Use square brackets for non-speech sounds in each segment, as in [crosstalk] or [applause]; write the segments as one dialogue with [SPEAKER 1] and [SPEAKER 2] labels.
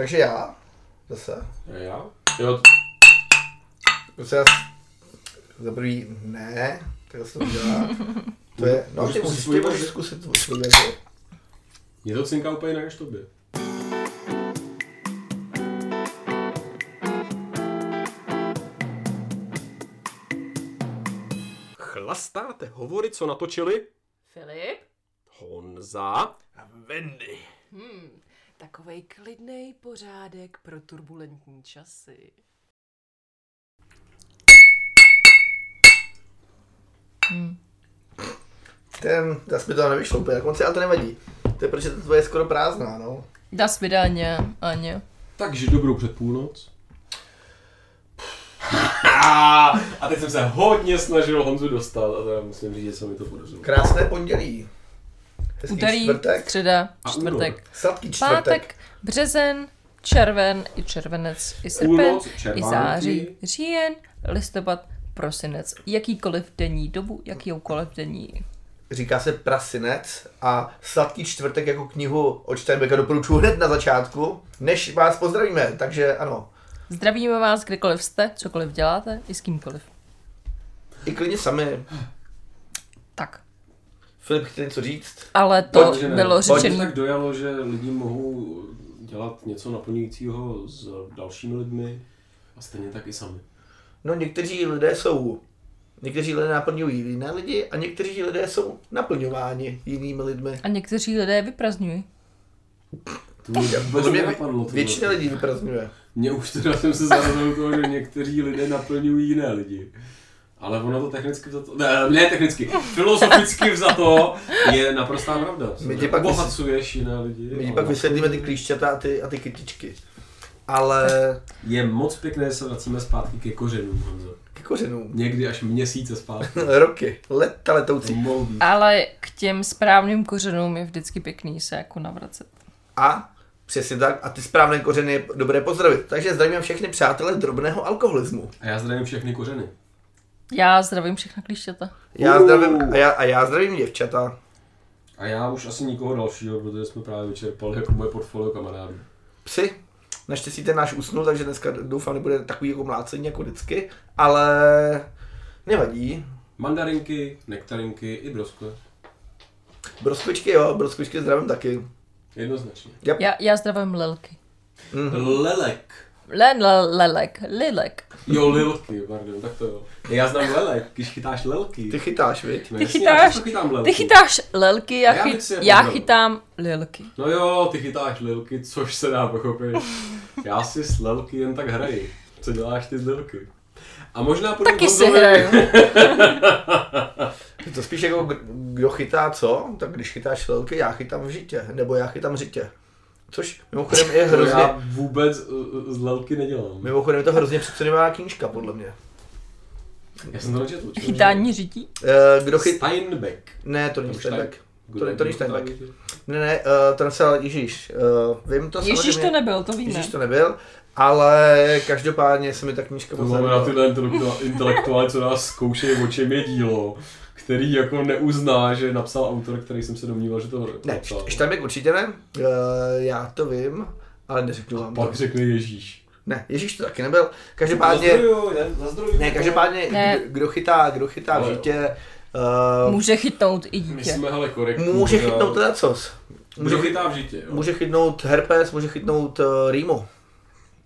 [SPEAKER 1] Takže já, zase.
[SPEAKER 2] Já? Jo,
[SPEAKER 1] Zase já, za prvý, ne, tak se to dělá. [laughs] To je, no ty
[SPEAKER 2] svůj
[SPEAKER 1] ty můžeš zkusit svůj verzi.
[SPEAKER 2] mě to cinká úplně jinak než tobě. Chlastáte hovory, co natočili?
[SPEAKER 3] Filip?
[SPEAKER 2] Honza.
[SPEAKER 1] A Wendy.
[SPEAKER 3] Hmm, Takovej klidný pořádek pro turbulentní časy. Hmm.
[SPEAKER 1] Ten, das by to nevyšlo úplně na konci, ale to nevadí. To je protože to tvoje je skoro prázdná, no.
[SPEAKER 4] Das wieder, Aně, Aně.
[SPEAKER 2] Takže dobrou před půlnoc. A teď jsem se hodně snažil Honzu dostat a teda musím říct, že se mi to podařilo.
[SPEAKER 1] Krásné pondělí. Hezký
[SPEAKER 4] Úterý,
[SPEAKER 1] čtvrtek.
[SPEAKER 4] středa,
[SPEAKER 2] A
[SPEAKER 4] čtvrtek,
[SPEAKER 1] Sladký čtvrtek.
[SPEAKER 4] pátek, březen, červen, i červenec, i srpen,
[SPEAKER 2] Půlnoc,
[SPEAKER 4] i
[SPEAKER 2] červánky.
[SPEAKER 4] září, říjen, listopad, prosinec. Jakýkoliv denní dobu, jakýkoliv denní.
[SPEAKER 1] Říká se Prasinec a Sladký čtvrtek jako knihu od Steinbecka doporučuji hned na začátku, než vás pozdravíme, takže ano.
[SPEAKER 4] Zdravíme vás, kdekoliv jste, cokoliv děláte, i s kýmkoliv.
[SPEAKER 1] I klidně sami. Filip chce něco říct?
[SPEAKER 4] Ale to
[SPEAKER 2] Pojď,
[SPEAKER 4] bylo
[SPEAKER 2] Pojď,
[SPEAKER 4] řečené.
[SPEAKER 2] tak dojalo, že lidi mohou dělat něco naplňujícího s dalšími lidmi a stejně tak i sami.
[SPEAKER 1] No někteří lidé jsou, někteří lidé naplňují jiné lidi a někteří lidé jsou naplňováni jinými lidmi.
[SPEAKER 4] A někteří lidé vyprazňují.
[SPEAKER 2] To mě vůbec
[SPEAKER 1] Podle mě
[SPEAKER 2] nenapadlo. tohle.
[SPEAKER 1] většina lidí vyprazňuje.
[SPEAKER 2] Mě už teda jsem se zarazil toho, že někteří lidé naplňují jiné lidi. Ale ono to technicky vzato, ne, ne technicky, filozoficky vzato je naprostá pravda.
[SPEAKER 1] My ti pak
[SPEAKER 2] Obohacuješ jiné lidi.
[SPEAKER 1] My ti pak vysvětlíme ty klíšťata a ty, a ty kytičky. Ale
[SPEAKER 2] Je moc pěkné, že se vracíme zpátky ke kořenům, Honzo.
[SPEAKER 1] k kořenům.
[SPEAKER 2] Někdy až měsíce zpátky. [laughs]
[SPEAKER 1] Roky, leta
[SPEAKER 2] To
[SPEAKER 1] letoucí.
[SPEAKER 4] Ale k těm správným kořenům je vždycky pěkný se jako navracet.
[SPEAKER 1] A přesně tak, a ty správné kořeny je dobré pozdravit. Takže zdravím všechny přátelé drobného alkoholismu.
[SPEAKER 2] A já zdravím všechny kořeny.
[SPEAKER 4] Já zdravím všechna klíšťata.
[SPEAKER 1] Já zdravím, a já, a já zdravím děvčata.
[SPEAKER 2] A já už asi nikoho dalšího, protože jsme právě vyčerpali jako moje portfolio kamarádů.
[SPEAKER 1] Psy. Naštěstí ten náš usnul, takže dneska doufám nebude takový jako mlácení jako vždycky, ale nevadí.
[SPEAKER 2] Mandarinky, nektarinky i broskve.
[SPEAKER 1] Broskočky jo, broskočky zdravím taky.
[SPEAKER 2] Jednoznačně.
[SPEAKER 4] Já, já zdravím lelky.
[SPEAKER 2] Lelek.
[SPEAKER 4] Len, le, lelek, lilek.
[SPEAKER 2] Jo, lilky, pardon, tak to jo. Já znám lelek, když chytáš lelky.
[SPEAKER 1] Ty chytáš, viď?
[SPEAKER 2] No
[SPEAKER 4] Ty
[SPEAKER 2] jasně,
[SPEAKER 4] chytáš-
[SPEAKER 2] já chytám lelky.
[SPEAKER 4] Ty chytáš lelky, já,
[SPEAKER 2] Já bych
[SPEAKER 4] chyt,
[SPEAKER 2] si je
[SPEAKER 4] já chytám lilky.
[SPEAKER 2] No jo, ty chytáš lilky, což se dá pochopit. [laughs] Já si s lelky jen tak hraji. Co děláš ty s lilky? A možná půjdem
[SPEAKER 4] Taky si hraju.
[SPEAKER 1] Je [laughs] to spíš jako kdo- kdo chytá co, tak když chytáš lelky, já chytám v žitě, nebo já chytám řitě. Což mimochodem je
[SPEAKER 2] To
[SPEAKER 1] hrozně,
[SPEAKER 2] já vůbec uh, z lelky nedělám.
[SPEAKER 1] mimochodem je to hrozně přeceňovaná knížka, podle mě.
[SPEAKER 2] Já jsem to nečetl.
[SPEAKER 4] Chytání řití.
[SPEAKER 1] Eh, Kdo chyt...
[SPEAKER 2] Steinbeck.
[SPEAKER 1] Ne, to není Steinbeck. To, to není Steinbeck. Ne, ne, uh, ten se, Ježíš, uh, vím to
[SPEAKER 4] Ježíš
[SPEAKER 1] samozřejmě.
[SPEAKER 4] to nebyl, to víme.
[SPEAKER 1] Ježíš to nebyl, ale každopádně se mi ta knížka
[SPEAKER 2] To
[SPEAKER 1] moc
[SPEAKER 2] znamená
[SPEAKER 1] nelíbila.
[SPEAKER 2] tyhle intelektu- intelektuály, co nás zkoušejí, o čem je dílo, který jako neuzná, že napsal autor, který jsem se domníval, že to
[SPEAKER 1] Ne,
[SPEAKER 2] napsal.
[SPEAKER 1] Steinbeck určitě ne, uh, já to vím, ale neřeknu vám to.
[SPEAKER 2] Pak řekne Ježíš.
[SPEAKER 1] Ne, Ježíš to taky nebyl. Každopádně,
[SPEAKER 2] Zazdrojuju, ne? Zazdrojuju.
[SPEAKER 1] ne, každopádně,
[SPEAKER 4] Ne.
[SPEAKER 1] kdo, chytá, kdo chytá v
[SPEAKER 2] Ale
[SPEAKER 1] žitě, uh,
[SPEAKER 4] Může chytnout i
[SPEAKER 2] My
[SPEAKER 4] dítě.
[SPEAKER 2] jsme hele korektní.
[SPEAKER 1] může
[SPEAKER 2] pořád.
[SPEAKER 1] chytnout teda cos. Může,
[SPEAKER 2] Kdo
[SPEAKER 1] chy-
[SPEAKER 2] chytá v žitě, jo?
[SPEAKER 1] může chytnout herpes, může chytnout uh, rýmu.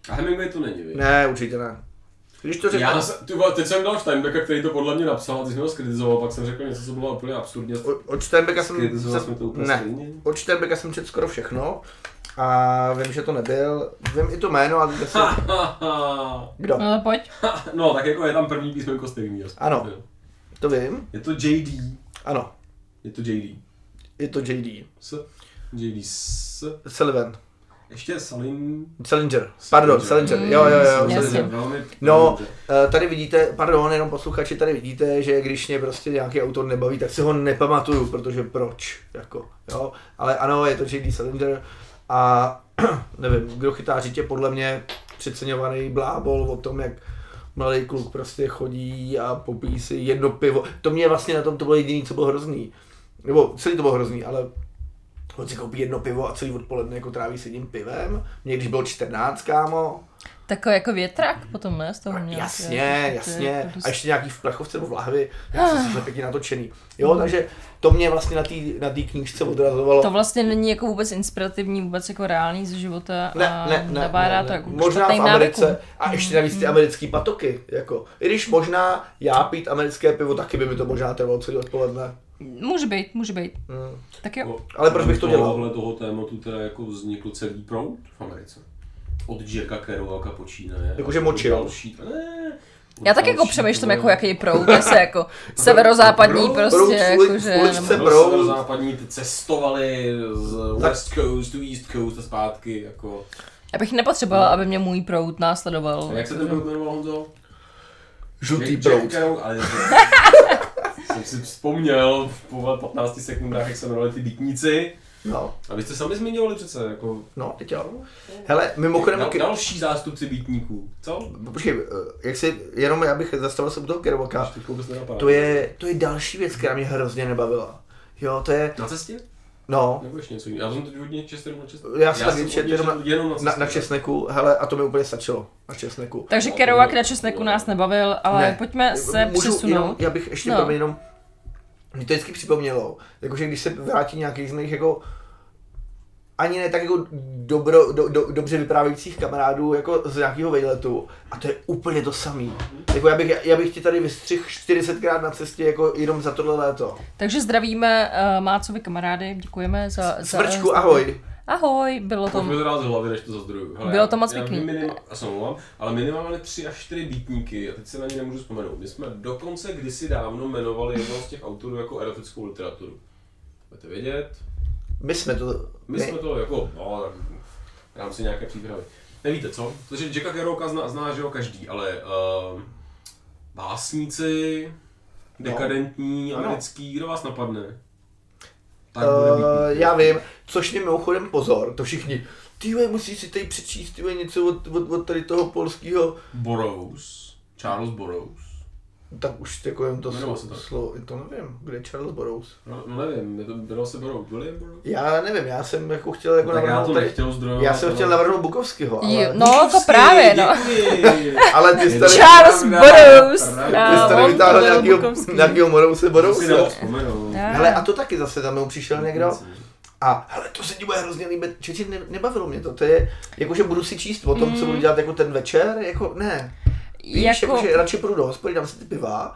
[SPEAKER 2] A Hemingway to není, víš?
[SPEAKER 1] Ne, určitě ne. Když to řeknu,
[SPEAKER 2] Já ty vole, teď jsem dal Steinbecka, který to podle mě napsal, a ty jsi mě ho skritizoval, pak jsem řekl něco, co bylo úplně absurdně.
[SPEAKER 1] od, od Steinbecka jsem,
[SPEAKER 2] Skritizoval jsme to
[SPEAKER 1] jsem
[SPEAKER 2] úplně
[SPEAKER 1] ne,
[SPEAKER 2] stejně.
[SPEAKER 1] od Steinbecka jsem četl skoro všechno a vím, že to nebyl, vím i to jméno, ale teďka [laughs] jsem, kdo?
[SPEAKER 4] No pojď. [laughs]
[SPEAKER 2] no, tak jako je tam první písmenko stejný.
[SPEAKER 1] Ano. To vím,
[SPEAKER 2] Je to JD.
[SPEAKER 1] ano,
[SPEAKER 2] Je to JD.
[SPEAKER 1] je to JD.
[SPEAKER 2] S. JD s.
[SPEAKER 1] Sullivan.
[SPEAKER 2] Ještě Salim.
[SPEAKER 1] Salinger, pardon, Salinger, jo, jo, jo.
[SPEAKER 4] Jasně.
[SPEAKER 1] Salinger.
[SPEAKER 2] Velmi,
[SPEAKER 1] No, eh, tady vidíte, pardon, jenom posluchači, tady vidíte, že když mě prostě nějaký autor nebaví, tak si ho nepamatuju, protože proč, jako, jo. Ale ano, je to J.D. Salinger a [clears throat] nevím, kdo chytá žitě, podle mě přeceňovaný blábol o tom, jak mladý kluk prostě chodí a popíjí si jedno pivo. To mě vlastně na tom to bylo jediné, co bylo hrozný. Nebo celý to bylo hrozný, ale on si koupí jedno pivo a celý odpoledne jako tráví s jedním pivem. Mě když bylo 14, kámo,
[SPEAKER 4] Takový jako větrak potom, ne? Z toho měl,
[SPEAKER 1] jasně,
[SPEAKER 4] to je- to
[SPEAKER 1] jasně.
[SPEAKER 4] jako
[SPEAKER 1] A
[SPEAKER 4] dost-
[SPEAKER 1] ještě nějaký v plechovce nebo v lahvi, jak se slyšel pěkně natočený. Jo, takže to mě vlastně na té na tý knížce odrazovalo.
[SPEAKER 4] To vlastně není jako vůbec inspirativní, vůbec jako reálný ze života
[SPEAKER 1] Ne,
[SPEAKER 4] a
[SPEAKER 1] ne, ne,
[SPEAKER 4] nabádá
[SPEAKER 1] ne,
[SPEAKER 4] to
[SPEAKER 1] ne.
[SPEAKER 4] jako
[SPEAKER 1] Možná v Americe
[SPEAKER 4] návykům.
[SPEAKER 1] a ještě navíc ty americký patoky, jako. I když možná já pít americké pivo, taky by mi to možná trvalo celý odpoledne.
[SPEAKER 4] Může být, může být.
[SPEAKER 1] Hmm.
[SPEAKER 4] Tak jo.
[SPEAKER 1] Ale proč bych to dělal?
[SPEAKER 2] Tohle toho tématu teda jako vznikl celý proud v Americe. Od Jacka Kerouaka počínaje.
[SPEAKER 1] Jakože močil.
[SPEAKER 2] Další, ne,
[SPEAKER 4] Já tak jako přemýšlím, jako jaký je proud, jestli [laughs] jako severozápadní
[SPEAKER 1] Proud,
[SPEAKER 4] prostě,
[SPEAKER 1] proud,
[SPEAKER 4] jako
[SPEAKER 1] ulic-
[SPEAKER 4] že...
[SPEAKER 1] ulice
[SPEAKER 4] nebo-
[SPEAKER 1] Proud.
[SPEAKER 2] Severozápadní ty cestovali z West Coast to East Coast a zpátky, jako.
[SPEAKER 4] Já bych nepotřebovala, aby mě můj proud následoval.
[SPEAKER 2] A jak se ten byl jmenoval Honzo?
[SPEAKER 1] Žlutý proud.
[SPEAKER 2] Ale [laughs] jsem si vzpomněl po 15 sekundách, jak se jmenovali ty bytníci.
[SPEAKER 1] No,
[SPEAKER 2] A vy jste sami zmiňovali přece, jako
[SPEAKER 1] no, teď jo. Hele, mimochodem,
[SPEAKER 2] dal,
[SPEAKER 1] ke-
[SPEAKER 2] další zástupci bytníků. Co?
[SPEAKER 1] počkej, eh, jak si, jenom já bych zastavil se u toho Kerouaka, to je, to je další věc, která mě hrozně nebavila. Jo, to je,
[SPEAKER 2] Na cestě?
[SPEAKER 1] No,
[SPEAKER 2] Nebo ještě něco jiného? Já jsem teď hodně čest jenom na česneku.
[SPEAKER 1] Já jsem taky jenom na-
[SPEAKER 2] jenom na,
[SPEAKER 1] na, na česneku, hele, a to mi úplně stačilo, na česneku.
[SPEAKER 4] Takže
[SPEAKER 2] No,
[SPEAKER 4] Kerouac
[SPEAKER 2] to-
[SPEAKER 4] na česneku nás nebavil, ale
[SPEAKER 1] Ne.
[SPEAKER 4] pojďme se
[SPEAKER 1] Můžu
[SPEAKER 4] přesunout.
[SPEAKER 1] Jenom, já bych ještě
[SPEAKER 4] No.
[SPEAKER 1] no. jenom, mě to vždycky připomnělo, jakože když se vrátí nějaký z mých jako ani ne tak jako dobro, do, do, dobře vyprávějících kamarádů jako z nějakého vejletu a to je úplně to samý. Jako já bych, já bych ti tady vystřihl 40krát na cestě jako jenom za tohle léto.
[SPEAKER 4] Takže zdravíme uh, Mácovi kamarády, děkujeme za... za
[SPEAKER 1] Smrčku, ahoj.
[SPEAKER 4] Ahoj, bylo to...
[SPEAKER 2] Pojďme to dát z hlavy, než to zazdroju. Hele,
[SPEAKER 4] Bylo to moc pěkný.
[SPEAKER 2] vím Minima, já se omlouvám, ale minimálně tři až čtyři býtníky, a teď se na ně nemůžu vzpomenout. My jsme dokonce kdysi dávno jmenovali jednoho z těch autorů jako erotickou literaturu. Budete vědět,
[SPEAKER 1] My jsme to...
[SPEAKER 2] my jsme to jako, no, tak v rámci nějaké přípravy. Nevíte co? Protože Jacka Kerouaka zná, zná že jo, každý, ale uh, básníci, dekadentní,
[SPEAKER 1] Ano.
[SPEAKER 2] americký, kdo vás napadne? Tak
[SPEAKER 1] Uh,
[SPEAKER 2] býtník.
[SPEAKER 1] já vím, což mi mimochodem pozor, to všichni, ty musíš si tady přečíst ty něco od, od, od tady toho polského,
[SPEAKER 2] Burroughs, Charles Burroughs.
[SPEAKER 1] Tak už jako jen to slovo,
[SPEAKER 2] tak.
[SPEAKER 1] slovo, to nevím, kde je Charles Burroughs.
[SPEAKER 2] No, no nevím, je to, bylo se Burroughs, William Burroughs?
[SPEAKER 1] Já nevím, já jsem jako chtěl jako
[SPEAKER 2] No, tak já
[SPEAKER 1] navrhnout
[SPEAKER 2] to
[SPEAKER 1] tady,
[SPEAKER 2] nechtěl zdrojovat.
[SPEAKER 1] já jsem
[SPEAKER 2] ale-
[SPEAKER 1] chtěl navrhnout Bukovského, ale,
[SPEAKER 4] Jo, no to právě, no. [laughs]
[SPEAKER 1] Ale ty jsi tady,
[SPEAKER 4] Charles Burroughs.
[SPEAKER 1] ty jsi tady
[SPEAKER 4] to
[SPEAKER 1] vytáhl nějakýho,
[SPEAKER 4] Bukovský.
[SPEAKER 1] nějakýho Morouse
[SPEAKER 2] To nevzpomenu.
[SPEAKER 4] Já.
[SPEAKER 1] Hele, a to taky zase tam mnou přišel někdo. A hele, to se ti bude hrozně líbit. Čeči, ne, nebavilo mě to. To je, jakože budu si číst o tom,
[SPEAKER 4] Mm.
[SPEAKER 1] co budu dělat jako ten večer, jako ne. Víš,
[SPEAKER 4] Jako,
[SPEAKER 1] jako, že radši půjdu do hospody, dám si ty piva.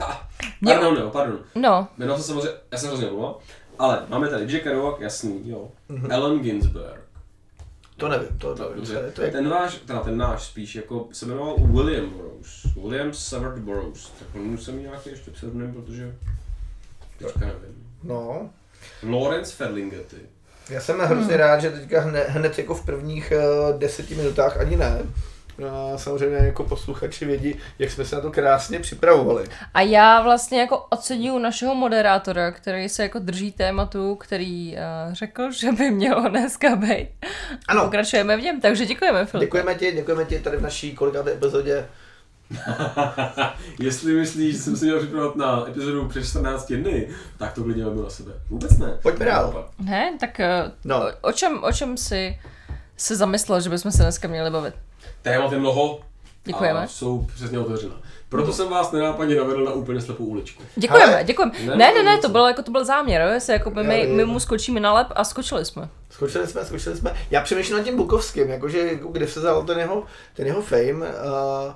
[SPEAKER 1] [laughs]
[SPEAKER 4] Mě-
[SPEAKER 2] Pardon, jo, pardon.
[SPEAKER 4] no,
[SPEAKER 2] Jmenoval se samozřejmě, já jsem hrozně omlouval, ale máme tady Jack Kerouac, jasný, jo. Ellen Ginsberg.
[SPEAKER 1] To nevím, to, to,
[SPEAKER 2] Tak,
[SPEAKER 1] to,
[SPEAKER 2] dobře.
[SPEAKER 1] to, to je
[SPEAKER 2] Ten váš, teda ten náš spíš, jako se jmenoval William Burroughs. William Severt Burroughs. Tak on musím nějaký ještě pseudonym, protože teďka nevím.
[SPEAKER 1] No,
[SPEAKER 2] Lawrence Ferlinghetti.
[SPEAKER 1] já jsem hrozně rád, že teďka hned, hned jako v prvních uh, deseti minutách ani ne. Uh, samozřejmě jako posluchači vědí, jak jsme se na to krásně připravovali.
[SPEAKER 4] a já vlastně jako oceňuju našeho moderátora, který se jako drží tématu, který uh, řekl, že by mělo dneska být.
[SPEAKER 1] Ano.
[SPEAKER 4] Pokračujeme v něm, takže děkujeme, Filip.
[SPEAKER 1] Děkujeme ti, děkujeme ti tady v naší kolikáté epizodě. [laughs]
[SPEAKER 2] Jestli myslíš, že jsem si měl připravovat na epizodu před 14 dny, tak to klidně bylo na sebe. Vůbec ne.
[SPEAKER 1] Pojďme dál.
[SPEAKER 4] Ne, tak uh,
[SPEAKER 1] No.
[SPEAKER 4] no. o, čem, o čem si se zamyslel, že bychom se dneska měli bavit?
[SPEAKER 2] Témat je mnoho
[SPEAKER 4] Děkujeme.
[SPEAKER 2] a jsou přesně otevřená. Proto jsem vás nenápadně navedl na úplně slepou uličku.
[SPEAKER 4] Děkujeme,
[SPEAKER 1] Ale-
[SPEAKER 4] děkujeme.
[SPEAKER 2] Ne,
[SPEAKER 4] Ne, ne, to byl jako to byl záměr, jo, jestli jako by my, my mu skočíme na lep a skočili jsme.
[SPEAKER 1] Skočili jsme, skočili jsme. Já přemýšlím nad tím Bukovským, jakože jako kde se vzal ten jeho, ten jeho fame. Uh,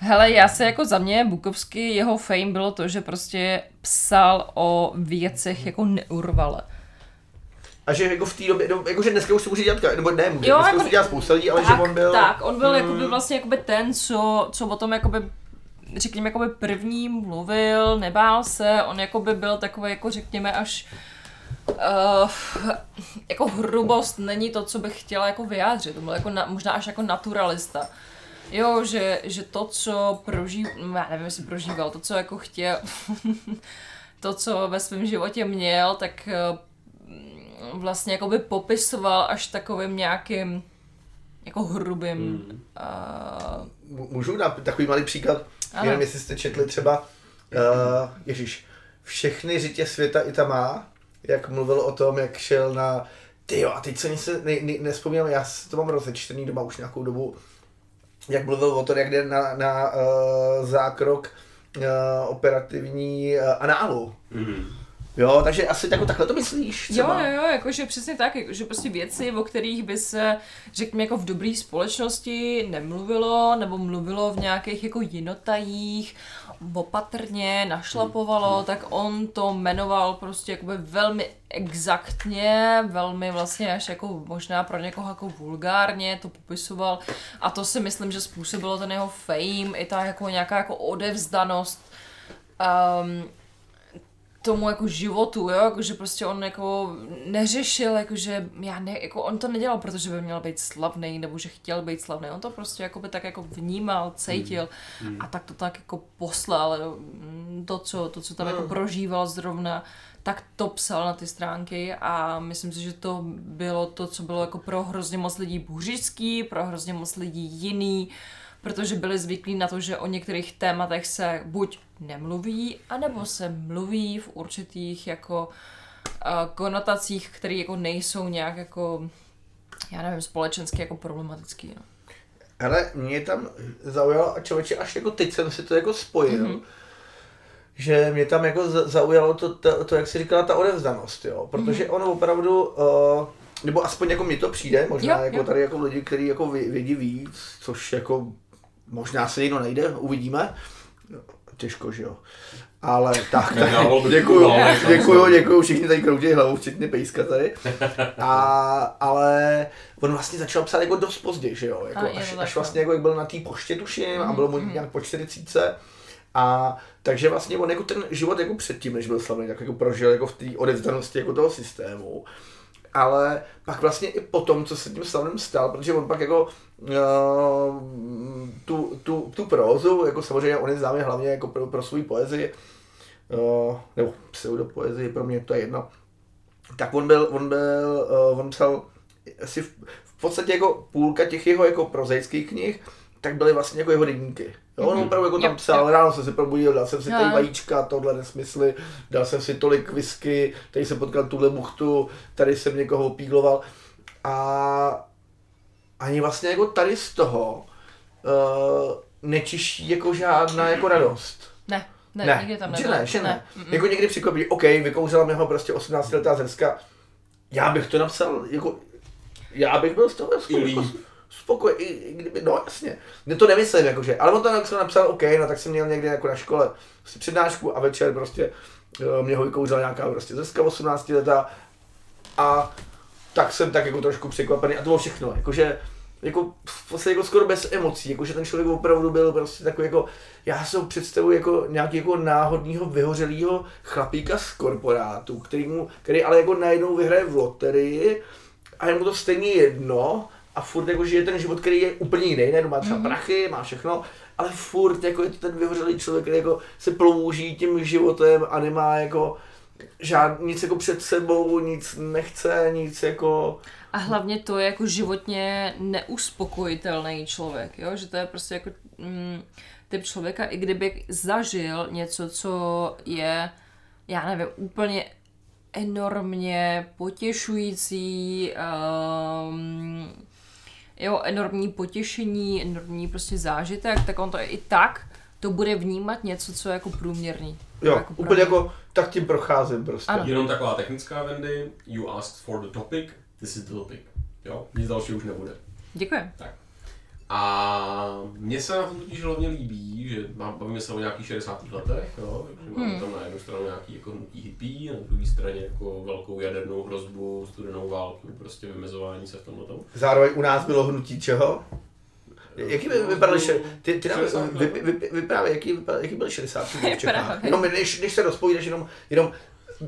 [SPEAKER 4] Hele, já se jako za mě Bukovsky, jeho fame bylo to, že prostě psal o věcech jako neurvale.
[SPEAKER 1] A že jako v té době, no, jakože dneska už to může dělat, nebo ne, může,
[SPEAKER 4] Jo,
[SPEAKER 1] dneska
[SPEAKER 4] jako-
[SPEAKER 1] už to dělá spousta lidí, ale
[SPEAKER 4] tak,
[SPEAKER 1] že on byl...
[SPEAKER 4] tak, on byl jakoby vlastně jakoby ten, co, co o tom jakoby řekněme, jakoby první mluvil, nebál se, on jakoby byl takový, jako řekněme, až uh, jako hrubost není to, co bych chtěla jako vyjádřit, to byl jako na, možná až jako naturalista. Jo, že, že to, co prožíval, já nevím, jestli prožíval, to, co jako chtěl, [laughs] to, co ve svém životě měl, tak eh, vlastně jako by popisoval až takovým nějakým jako hrubým
[SPEAKER 2] Hmm.
[SPEAKER 4] uh,
[SPEAKER 1] M- Můžu dát takový malý příklad,
[SPEAKER 4] Ano.
[SPEAKER 1] jenom jestli jste četli třeba, uh, Ježíš, všechny řitě světa i ta má, jak mluvil o tom, jak šel na, ty jo, a teď se se ne, ne, nespomínám, já to mám rozečtený doma už nějakou dobu, jak mluvil o tom, jak jde na, na uh, zákrok uh, operativní uh, análu.
[SPEAKER 2] Mhm.
[SPEAKER 1] Jo, takže asi jako takhle to myslíš
[SPEAKER 4] Jo,
[SPEAKER 1] třeba?
[SPEAKER 4] jo, jo, jakože přesně tak, jakože prostě věci, o kterých by se, řekněme, jako v dobré společnosti nemluvilo, nebo mluvilo v nějakých jako jinotajích, opatrně, našlapovalo, tak on to jmenoval prostě jakoby velmi exaktně, velmi vlastně až jako možná pro někoho jako vulgárně to popisoval a to si myslím, že způsobilo ten jeho fame, i ta jako nějaká jako odevzdanost um, tomu jako životu, jo, jakože prostě on jako neřešil, jakože já ne, jako on to nedělal, protože by měl být slavný, nebo že chtěl být slavný, on to prostě jako by tak jako vnímal, cítil
[SPEAKER 2] Hmm.
[SPEAKER 4] a tak to tak jako poslal, mm, to, co, to, co tam jako prožíval zrovna, tak to psal na ty stránky a myslím si, že to bylo to, co bylo jako pro hrozně moc lidí buřický, pro hrozně moc lidí jiný, protože byli zvyklí na to, že o některých tématech se buď nemluví, anebo se mluví v určitých jako uh, konotacích, které jako nejsou nějak jako já nevím, společensky jako problematický. No.
[SPEAKER 1] Hele, mě tam zaujalo, a člověče, až jako teď jsem si to jako spojil,
[SPEAKER 4] Mhm.
[SPEAKER 1] mm-hmm. že mě tam jako za- zaujalo to, to, to, jak si říkala, ta odevzdanost, jo, protože mm-hmm. on opravdu, uh, nebo aspoň jako mi to přijde, možná
[SPEAKER 4] Jo,
[SPEAKER 1] jako
[SPEAKER 4] jo.
[SPEAKER 1] tady jako lidi, kteří jako vě- vědí víc, což jako možná se někdo najde, uvidíme, těžko, že jo. Ale tak, tak děkuju, děkuju, děkuju, všichni tady kroutí hlavou, včetně pejska tady. A, ale on vlastně začal psát jako dost pozdě, že jo, jako až, až
[SPEAKER 4] no.
[SPEAKER 1] vlastně jako jak byl na té poště tuším a bylo mu nějak po 40. A takže vlastně on jako ten život jako předtím, než byl slavný, tak jako prožil jako v té odevzdanosti jako toho systému. Ale pak vlastně i po tom, co se tím slavným stal, protože on pak jako uh, tu, tu, tu prózu, jako samozřejmě on je známý hlavně jako pro, pro svou poezii, uh, nebo pseudopoezii, pro mě to je jedno, tak on byl, on byl, uh, on psal asi v, v podstatě jako půlka těch jeho jako prozaických knih, tak byly vlastně jako jeho deníky. Jo, on opravdu jako tam psal, ráno jsem se probudil, dal jsem si tady vajíčka, tohle nesmysly, dal jsem si tolik whisky, tady jsem potkal tuhle buchtu, tady jsem někoho opígloval. A ani vlastně jako tady z toho uh, nečiší jako žádná jako radost.
[SPEAKER 4] Ne, ne,
[SPEAKER 1] Ne,
[SPEAKER 4] nikdy tam nebyl.
[SPEAKER 1] ne, že ne.
[SPEAKER 4] Mm-mm.
[SPEAKER 1] Jako někdy překvapí, OK, vykouřila mi ho prostě 18 letá zemska, já bych to napsal, jako, já bych byl z toho jako, Spokojený, i, i kdyby, no jasně. Ne to nemyslím, jakože, ale on to napsal, napsal, OK, no tak jsem měl někdy jako na škole prostě přednášku a večer prostě eh, mě ho vykouřila nějaká prostě zemska 18 letá a tak jsem tak jako trošku překvapený a to bylo všechno, jakože jako v podstatě jako skoro bez emocí, jakože ten člověk opravdu byl prostě takový jako, já si ho představuji jako nějaký jako náhodného vyhořelého chlapíka z korporátu, který, mu, který ale jako najednou vyhraje v loterii a je mu to stejně jedno a furt jako žije ten život, který je úplně jiný, ne, má třeba mm-hmm. prachy, má všechno, ale furt jako je to ten vyhořelý člověk, který jako se plouží tím životem a nemá jako žád, nic jako před sebou, nic nechce, nic jako...
[SPEAKER 4] A hlavně to je jako životně neuspokojitelný člověk, jo? že to je prostě jako mm, typ člověka, i kdyby zažil něco, co je, já nevím, úplně enormně potěšující, um, jo, enormní potěšení, enormní prostě zážitek, tak on to i tak to bude vnímat něco, co je jako průměrný.
[SPEAKER 1] Jo,
[SPEAKER 4] jako
[SPEAKER 1] úplně jako tak tím procházím prostě.
[SPEAKER 4] Ano.
[SPEAKER 2] Jenom taková technická Wendy, you asked for the topic, this is the topic. Jo, nic dalšího už nebude.
[SPEAKER 4] Děkuji.
[SPEAKER 2] A mně se na tom totiž hlavně líbí, že mám- bavíme se o nějakých 60. letech, jo, takže máme
[SPEAKER 4] Hmm.
[SPEAKER 2] tam na jednu stranu nějaký jako hnutí hippie, na druhé straně jako velkou jadernou hrozbu, studenou válku, prostě vymezování se v tomhle tomu.
[SPEAKER 1] Zároveň u nás bylo hnutí čeho? Jaký by vypadaly še- ty, ty nám
[SPEAKER 2] 60
[SPEAKER 1] vy, vy, vy, vyprávěj, jaký, vypadaly, jaký byly 60. v [laughs] Čechách? Jenom než, než se rozpovídáš, jenom, jenom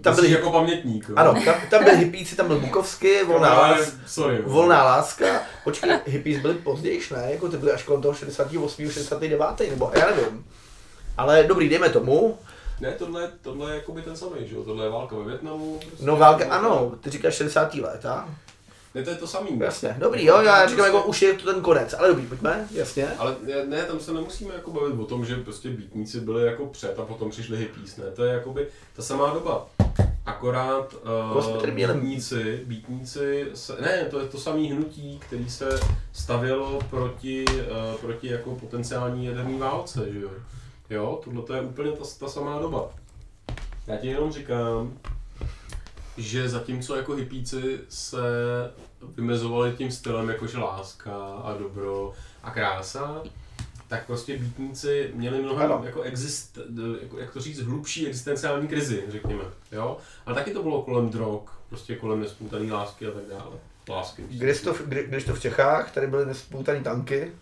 [SPEAKER 1] tam byli,
[SPEAKER 2] jako pamětník, jo.
[SPEAKER 1] ano, tam, tam byli hippíci, tam byl Bukovsky, [laughs] volná, lás,
[SPEAKER 2] sorry.
[SPEAKER 1] volná láska. Počkej, hippies byli později, ne? Jako ty byly až kolem toho 68. 69. nebo já nevím. Ale dobrý, dejme tomu.
[SPEAKER 2] Ne, tohle, tohle je jakoby ten samý, že jo, tohle je válka ve Větnamu. Prostě,
[SPEAKER 1] No válka, ano, ty říkáš 60. let, a?
[SPEAKER 2] Ne, to je to samý.
[SPEAKER 1] Jasně, dobrý, jo, já říkám jako už je to ten konec, ale dobrý, pojďme, jasně.
[SPEAKER 2] Ale ne, tam se nemusíme jako bavit o tom, že prostě býtníci byli jako před a potom přišli hippies, ne, to je jakoby ta samá doba. Akorát uh,
[SPEAKER 1] měli?
[SPEAKER 2] býtníci, býtníci se, ne, to je to samé hnutí, který se stavělo proti, uh, proti jako potenciální jaderné válce, že jo. Jo, tohle to je úplně ta, ta samá doba. Já ti jenom říkám, že zatímco jako hippíci se vymezovali tím stylem jakože láska a dobro a krása, tak prostě býtníci měli mnohem
[SPEAKER 1] Ano.
[SPEAKER 2] jako exist, jako, jak to říct, hlubší existenciální krizi, řekněme, jo. Ale taky to bylo kolem drog, prostě kolem nespůtaný lásky a tak dále. Lásky.
[SPEAKER 1] Když to, kdy, když to v Čechách, tady byly nespoutaný tanky.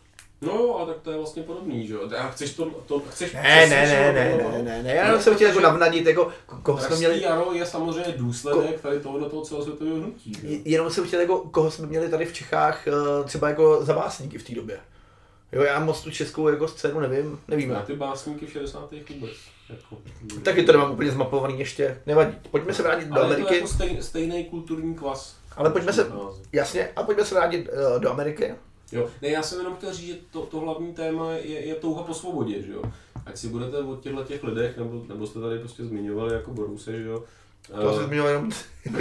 [SPEAKER 2] No jo, ale tak to je vlastně podobný, že jo. A chceš to, to chceš
[SPEAKER 1] Ne, ne, ne, ne,
[SPEAKER 2] tohle,
[SPEAKER 1] ne,
[SPEAKER 2] no?
[SPEAKER 1] ne, ne, já jenom jsem chtěl jako navnadit, jako, koho jsme měli,
[SPEAKER 2] jaro je samozřejmě důsledek tady tohoto toho celosvětového hnutí. že
[SPEAKER 1] jenom jsem chtěl, jako, koho jsme měli tady v Čechách, eh, třeba jako za básníky v té době. Jo, já moc tu českou jako scénu nevím, nevíme.
[SPEAKER 2] Na ty básníky v 60. vůbec. Jako,
[SPEAKER 1] Taky to nemám úplně zmapovaný ještě, nevadí. Pojďme se vrátit do
[SPEAKER 2] ale je to
[SPEAKER 1] Ameriky.
[SPEAKER 2] jako stej, stejný kulturní kvas.
[SPEAKER 1] Ale pojďme se, jasně, a pojďme se vrátit uh, do Ameriky.
[SPEAKER 2] Jo, ne, já jsem jenom chtěl říct, že to, to hlavní téma je, je touha po svobodě, že jo. Ať si budete o těchto těch lidech, nebo, nebo jste tady prostě zmiňovali jako Boruse, že jo.
[SPEAKER 1] To
[SPEAKER 2] Eh,
[SPEAKER 1] se zmínil jenom... [laughs]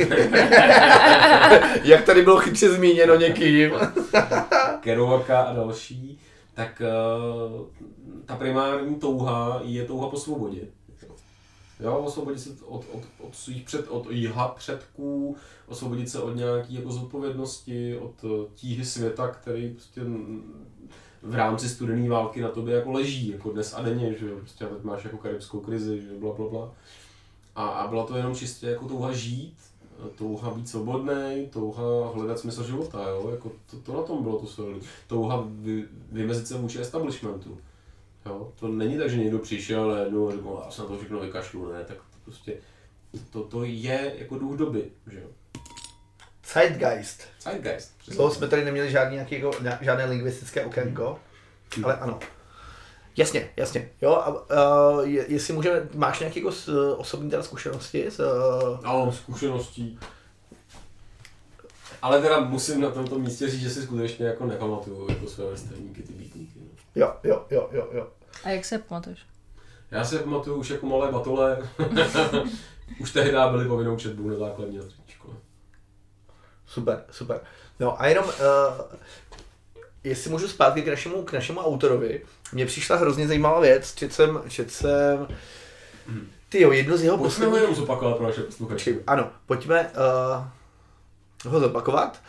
[SPEAKER 1] Jak tady bylo chytře zmíněno někým. [laughs]
[SPEAKER 2] Kerouaka a další, tak uh, ta primární touha je touha po svobodě. Jo, osvobodit se od, od, od svých před, od jiha předků, osvobodit se od nějaké jako zodpovědnosti, od eh, tíhy světa, který prostě v rámci studené války na tobě jako leží, jako dnes a denně, že jo, prostě teď máš jako karibskou krizi, že bla, bla, bla. A, a byla to jenom čistě jako touha žít, touha být svobodný, touha hledat smysl života, jo? Jako to, to, na tom bylo to silné. Touha vy, vymezit se vůči establishmentu. Jo? To není tak, že někdo přišel a jednou řekl, "No, já se na to všechno vykašlu, ne, tak to prostě, to, to je jako duch doby, že jo.
[SPEAKER 1] Zeitgeist.
[SPEAKER 2] Zeitgeist.
[SPEAKER 1] Dlouho jsme tady neměli žádný, nějaký, jako, žádné lingvistické okénko, ale ano. Jasně, jasně. Jo, a, a je- jestli můžeme, máš nějaké jako s- osobní teda zkušenosti s, uh,
[SPEAKER 2] Já mám zkušeností. Ale teda musím na tomto místě říct, že si skutečně jako nepamatuju jako své vrstevníky, ty býtníky.
[SPEAKER 1] Jo, jo, jo, jo, jo.
[SPEAKER 4] A jak se pamatuješ?
[SPEAKER 2] Já si pamatuju už jako malé batole. [laughs] už tehdy byly povinnou četbou na základní a střední škole.
[SPEAKER 1] Super, super. No a jenom, uh, jestli můžu zpátky k našemu, k našemu autorovi, mně přišla hrozně zajímavá věc, čet jsem, čet jsem, ty jo, jednu z jeho
[SPEAKER 2] Musíme ho jenom zopakovat pro naše posluchače.
[SPEAKER 1] Ano, pojďme uh, ho zopakovat.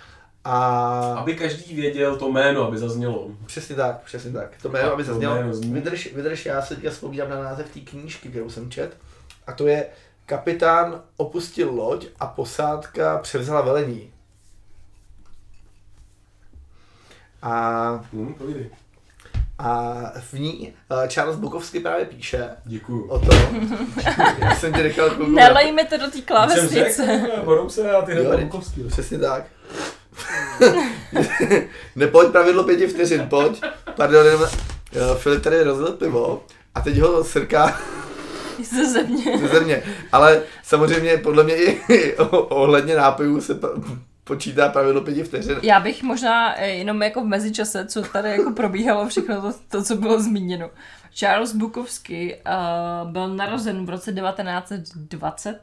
[SPEAKER 1] A
[SPEAKER 2] Aby každý věděl to jméno, aby zaznělo.
[SPEAKER 1] přesně tak, přesně tak. To jméno, aby zaznělo.
[SPEAKER 2] jméno zní.
[SPEAKER 1] Vydrž, vydrž, já se teďka vzpomínám na název té knížky, kterou jsem čet. A to je Kapitán opustil loď a posádka převzala velení. A,
[SPEAKER 2] Hm, povídej.
[SPEAKER 1] a v ní uh, Charles Bukovsky právě píše
[SPEAKER 2] Děkuju.
[SPEAKER 1] o tom, [laughs] jak jsem ti nechal kouknout na-
[SPEAKER 4] Nelej mi to do té klávesnice.
[SPEAKER 2] Borou se a ty
[SPEAKER 1] Jo,
[SPEAKER 2] hned
[SPEAKER 1] teď-
[SPEAKER 2] Bukovský.
[SPEAKER 1] Přesně tak. [laughs] Nepojď pravidlo pěti vteřin, pojď. Pardon, jenom, eh, Filip tady rozlil pivo a teď ho srká
[SPEAKER 4] Ze země. [laughs]
[SPEAKER 1] ze země. Ale samozřejmě podle mě i ohledně nápojů se počítá pravidlo pěti vteřin.
[SPEAKER 4] Já bych možná eh, jenom jako v mezičase, co tady jako probíhalo všechno to, to co bylo zmíněno. Charles Bukowski uh, byl narozen v roce 1920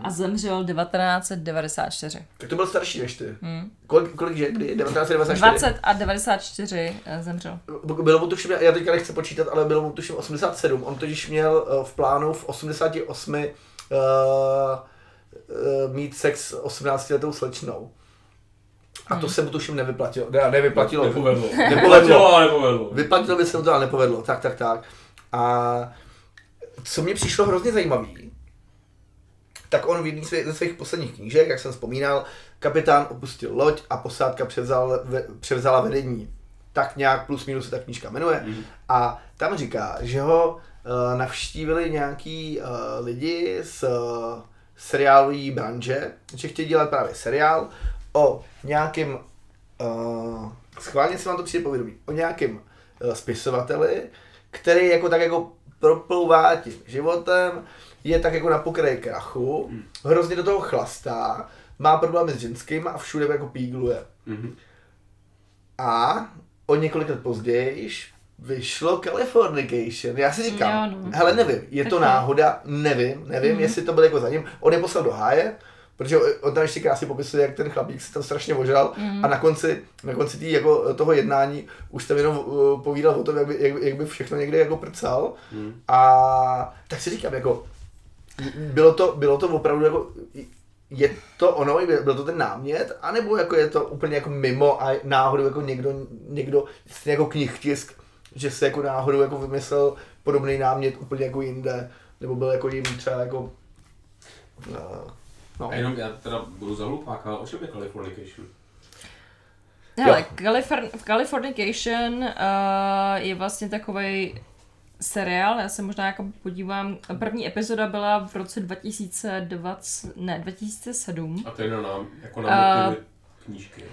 [SPEAKER 4] a zemřel 1994.
[SPEAKER 1] Tak to byl starší než ty.
[SPEAKER 4] Hmm.
[SPEAKER 1] Kolik, kolik že? Kdy? 1994?
[SPEAKER 4] 20 a 94 eh, zemřel.
[SPEAKER 1] Bylo mu tuším, já teďka nechci počítat, ale bylo mu tuším 87. On totiž měl eh, v plánu v 88 uh, uh, mít sex s 18 letou slečnou. A to se mu tuším nevyplatilo. Ne, nevyplatilo. [laughs]
[SPEAKER 2] Nepovedlo.
[SPEAKER 1] Nepovedlo.
[SPEAKER 2] ale nepovedlo.
[SPEAKER 1] Vyplatilo by se mu to, ale nepovedlo. Tak, tak, tak. A co mě přišlo hrozně zajímavý, tak on v jedné ze svých posledních knížek, jak jsem vzpomínal, kapitán opustil loď a posádka převzal, ve, převzala vedení. Tak nějak plus minus se ta knížka jmenuje.
[SPEAKER 2] Mhm.
[SPEAKER 1] A tam říká, že ho uh, navštívili nějaký uh, lidi z uh, seriálové branže, že chtějí dělat právě seriál o nějakém, uh, schválně se vám to přijde povědomí, o nějakém uh, spisovateli, který jako tak jako proplouvá tím životem, je tak jako na pokraji krachu, hrozně do toho chlastá, má problémy s ženským a všude jako pígluje.
[SPEAKER 2] Mhm.
[SPEAKER 1] A o několik let později vyšlo Californication. Já si říkám,
[SPEAKER 4] Jo, no.
[SPEAKER 1] hele nevím, je to
[SPEAKER 4] Taky.
[SPEAKER 1] náhoda, nevím, nevím, jestli to bylo jako za ním. On je poslal do háje, protože on tam ještě krásně popisuje, jak ten chlapík se tam strašně ožral a na konci, na konci tý, jako, toho jednání už tam jenom uh, povídal o tom, jak by, jak, jak by všechno někde jako prcal a tak si říkám, jako bylo to, bylo to opravdu jako, je to ono, byl to ten námět, anebo jako je to úplně jako mimo a náhodou jako někdo, někdo jako knihtisk, že se jako náhodou jako vymyslel podobný námět úplně jako jinde, nebo byl jako jim třeba jako uh, no.
[SPEAKER 2] A jenom já teda budu za hlupáka, ale o čem je Californication?
[SPEAKER 4] Hele, Californ- Californication uh, je vlastně takový seriál, já se možná jako podívám, první epizoda byla v roce 2020, ne, 2007.
[SPEAKER 2] A to je na nám, jako na motivy knížky. jo.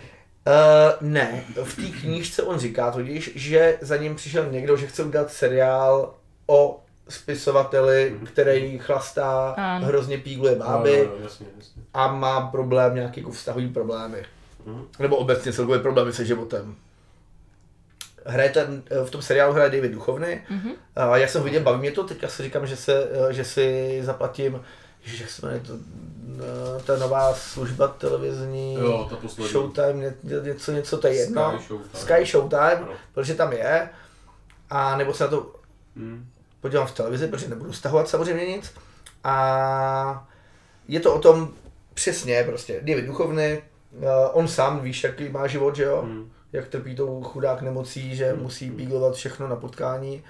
[SPEAKER 1] Uh, ne, v té knížce on říká totiž, že za ním přišel někdo, že chce udělat seriál o spisovateli, který chlastá,
[SPEAKER 4] Ano.
[SPEAKER 1] hrozně pígluje
[SPEAKER 2] No,
[SPEAKER 1] báby
[SPEAKER 2] no, no, jasně, jasně.
[SPEAKER 1] a má problém, nějaký jako vztahový problémy.
[SPEAKER 2] Mhm.
[SPEAKER 1] Nebo obecně celkově problémy se životem. Hraje ten, v tom seriálu hraje David Duchovny.
[SPEAKER 4] Mhm.
[SPEAKER 1] A já jsem viděl, baví mě to, teďka si říkám, že, se, že si zaplatím, že jak se jmenuje to, eh, ta nová služba televizní,
[SPEAKER 2] Jo, ta poslední.
[SPEAKER 1] Showtime, ně, něco, něco, to je jedno.
[SPEAKER 2] Sky Showtime.
[SPEAKER 1] Sky Showtime,
[SPEAKER 2] Ano.
[SPEAKER 1] protože tam je. A nebo se na to
[SPEAKER 2] Hmm.
[SPEAKER 1] podívám v televizi, protože nebudu stahovat samozřejmě nic. A je to o tom přesně prostě, David Duchovny, on sám víš, jaký má život, že jo?
[SPEAKER 2] Hmm.
[SPEAKER 1] Jak trpí tou chudák nemocí, že
[SPEAKER 2] Hmm.
[SPEAKER 1] musí píglovat všechno na potkání.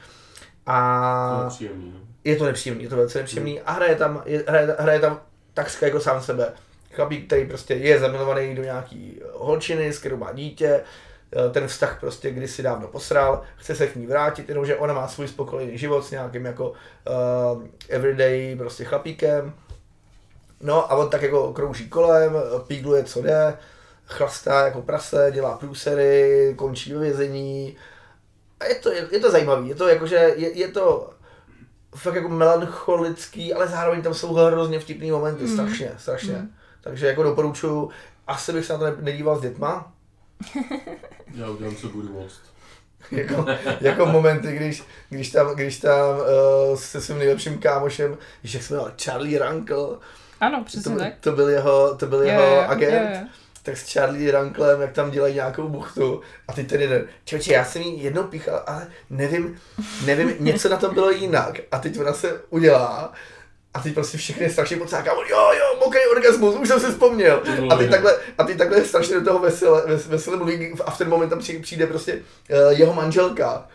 [SPEAKER 1] A
[SPEAKER 2] no.
[SPEAKER 1] je to nepříjemný, je to velice nepříjemný a hraje tam, je, hraje, hraje tam takřka jako sám sebe. Chlapík, který prostě je zamilovaný do nějaký holčiny, s kterou má dítě, eh, ten vztah prostě kdysi dávno posral, chce se k ní vrátit, jenomže ona má svůj spokojený život s nějakým jako uh, everyday prostě chlapíkem. No a on tak jako krouží kolem, pígluje co jde, chlastá jako prase, dělá průsery, končí ve vězení. A je to, je to zajímavý, je to jakože, je, je to fakt jako melancholický, ale zároveň tam jsou hrozně vtipný momenty, mm. strašně, strašně. Mm. Takže jako doporučuju, asi bych se na to ne- nedíval s dětma, [laughs]
[SPEAKER 2] Já udělám, co budu moct. [laughs]
[SPEAKER 1] jako, jako momenty, když, když tam, když tam uh, se svým nejlepším kámošem, se jmenoval, Charlie Runkle,
[SPEAKER 4] Ano,
[SPEAKER 1] to,
[SPEAKER 4] přesně
[SPEAKER 1] byl-
[SPEAKER 4] tak.
[SPEAKER 1] to byl jeho, to byl
[SPEAKER 4] Jo,
[SPEAKER 1] jeho
[SPEAKER 4] jo,
[SPEAKER 1] agent,
[SPEAKER 4] jo, jo.
[SPEAKER 1] Tak s Charlie Ranklem, jak tam dělají nějakou buchtu a ty ten jeden, čověče, já jsem jí jednou píchal, ale nevím, nevím, něco na tom bylo jinak a teď ona se udělá a teď prostě všechny strašně pocáká, jo, jo, mokrý orgasmus, už jsem si vzpomněl. A ty takhle, a ty takhle strašně do toho vesele, ves- vesele mluví a v ten moment tam přijde, prostě uh, jeho manželka.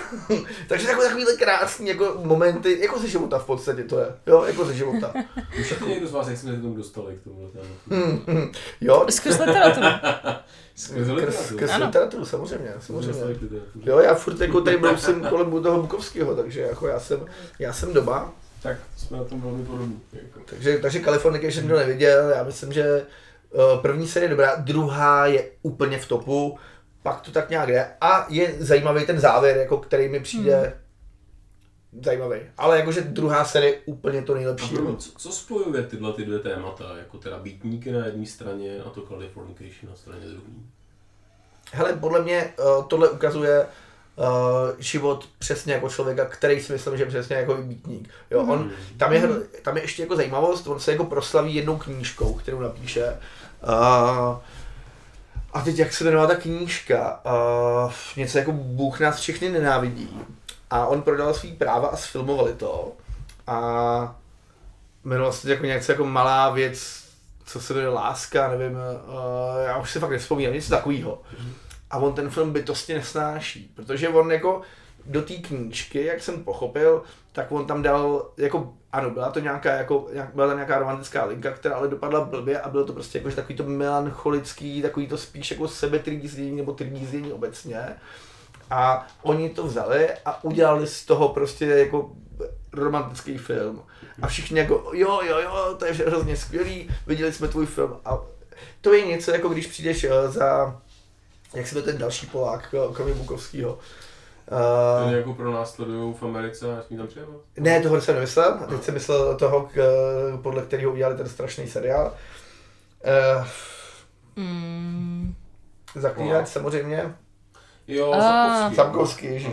[SPEAKER 1] [laughs] Takže takové takovýhle krásný jako momenty, jako ze života v podstatě to je, jo, jako ze života. [laughs]
[SPEAKER 2] Už jako někdo z vás, jak jsme se k tomu dostali, k tomuhle tématu.
[SPEAKER 1] Hmm, jo,
[SPEAKER 4] Skrz literaturu. [laughs]
[SPEAKER 1] Skrz,
[SPEAKER 2] literaturu.
[SPEAKER 1] skrz literaturu, samozřejmě, samozřejmě. Jo, já furt jako tady brousím kolem toho Bukovského, takže jako já jsem, já jsem doma.
[SPEAKER 2] Tak jsme na tom velmi podobní. Jako.
[SPEAKER 1] Takže, takže Californication kdo neviděl, já myslím, že eh, první série je dobrá, druhá je úplně v topu, pak to tak nějak jde a je zajímavý ten závěr, jako který mi přijde hmm. zajímavý. Ale jakože druhá série je úplně to nejlepší.
[SPEAKER 2] promiň, co, co spojuje tyhle ty dvě témata, jako teda býtníky na jedné straně a to Californication na straně druhé?
[SPEAKER 1] Hele, podle mě eh, tohle ukazuje uh, život přesně jako člověka, který si myslím, že je přesně jako býtník. Jo, on, tam, je, hr- tam je ještě jako zajímavost, on se jako proslaví jednou knížkou, kterou napíše. Uh, a teď jak se jmenovala ta knížka? Uh, něco jako Bůh nás všechny nenávidí. A on prodal svý práva a sfilmovali to. A jmenoval se to jako něco jako malá věc, co se jmenuje Láska, nevím, uh, já už si fakt nevzpomínám, něco takového. A on ten film bytostně nesnáší, protože on jako do té knížky, jak jsem pochopil, tak on tam dal, jako, ano, byla to nějaká, jako, byla tam nějaká romantická linka, která ale dopadla blbě a bylo to prostě jako, že takový to melancholický, takový to spíš jako sebetrýzdění nebo trýzdění obecně. A oni to vzali a udělali z toho prostě jako romantický film. A všichni jako, jo, jo, jo, to je hrozně skvělý, viděli jsme tvůj film. A to je něco, jako když přijdeš eh, za, jak se jmenuje ten další Polák, kromě Bukovského.
[SPEAKER 2] Ten
[SPEAKER 1] Uh,
[SPEAKER 2] jako pro následují v Americe a nesmí tam přijevat?
[SPEAKER 1] ne, toho jsem nemyslel, teď jsem myslel toho, k, podle kterého udělali ten strašný seriál. Uh,
[SPEAKER 4] Mm,
[SPEAKER 1] Zaklínač
[SPEAKER 2] Wow.
[SPEAKER 1] samozřejmě.
[SPEAKER 2] Jo,
[SPEAKER 4] A,
[SPEAKER 2] Sapkovský.
[SPEAKER 1] Sapkovský, ježiš,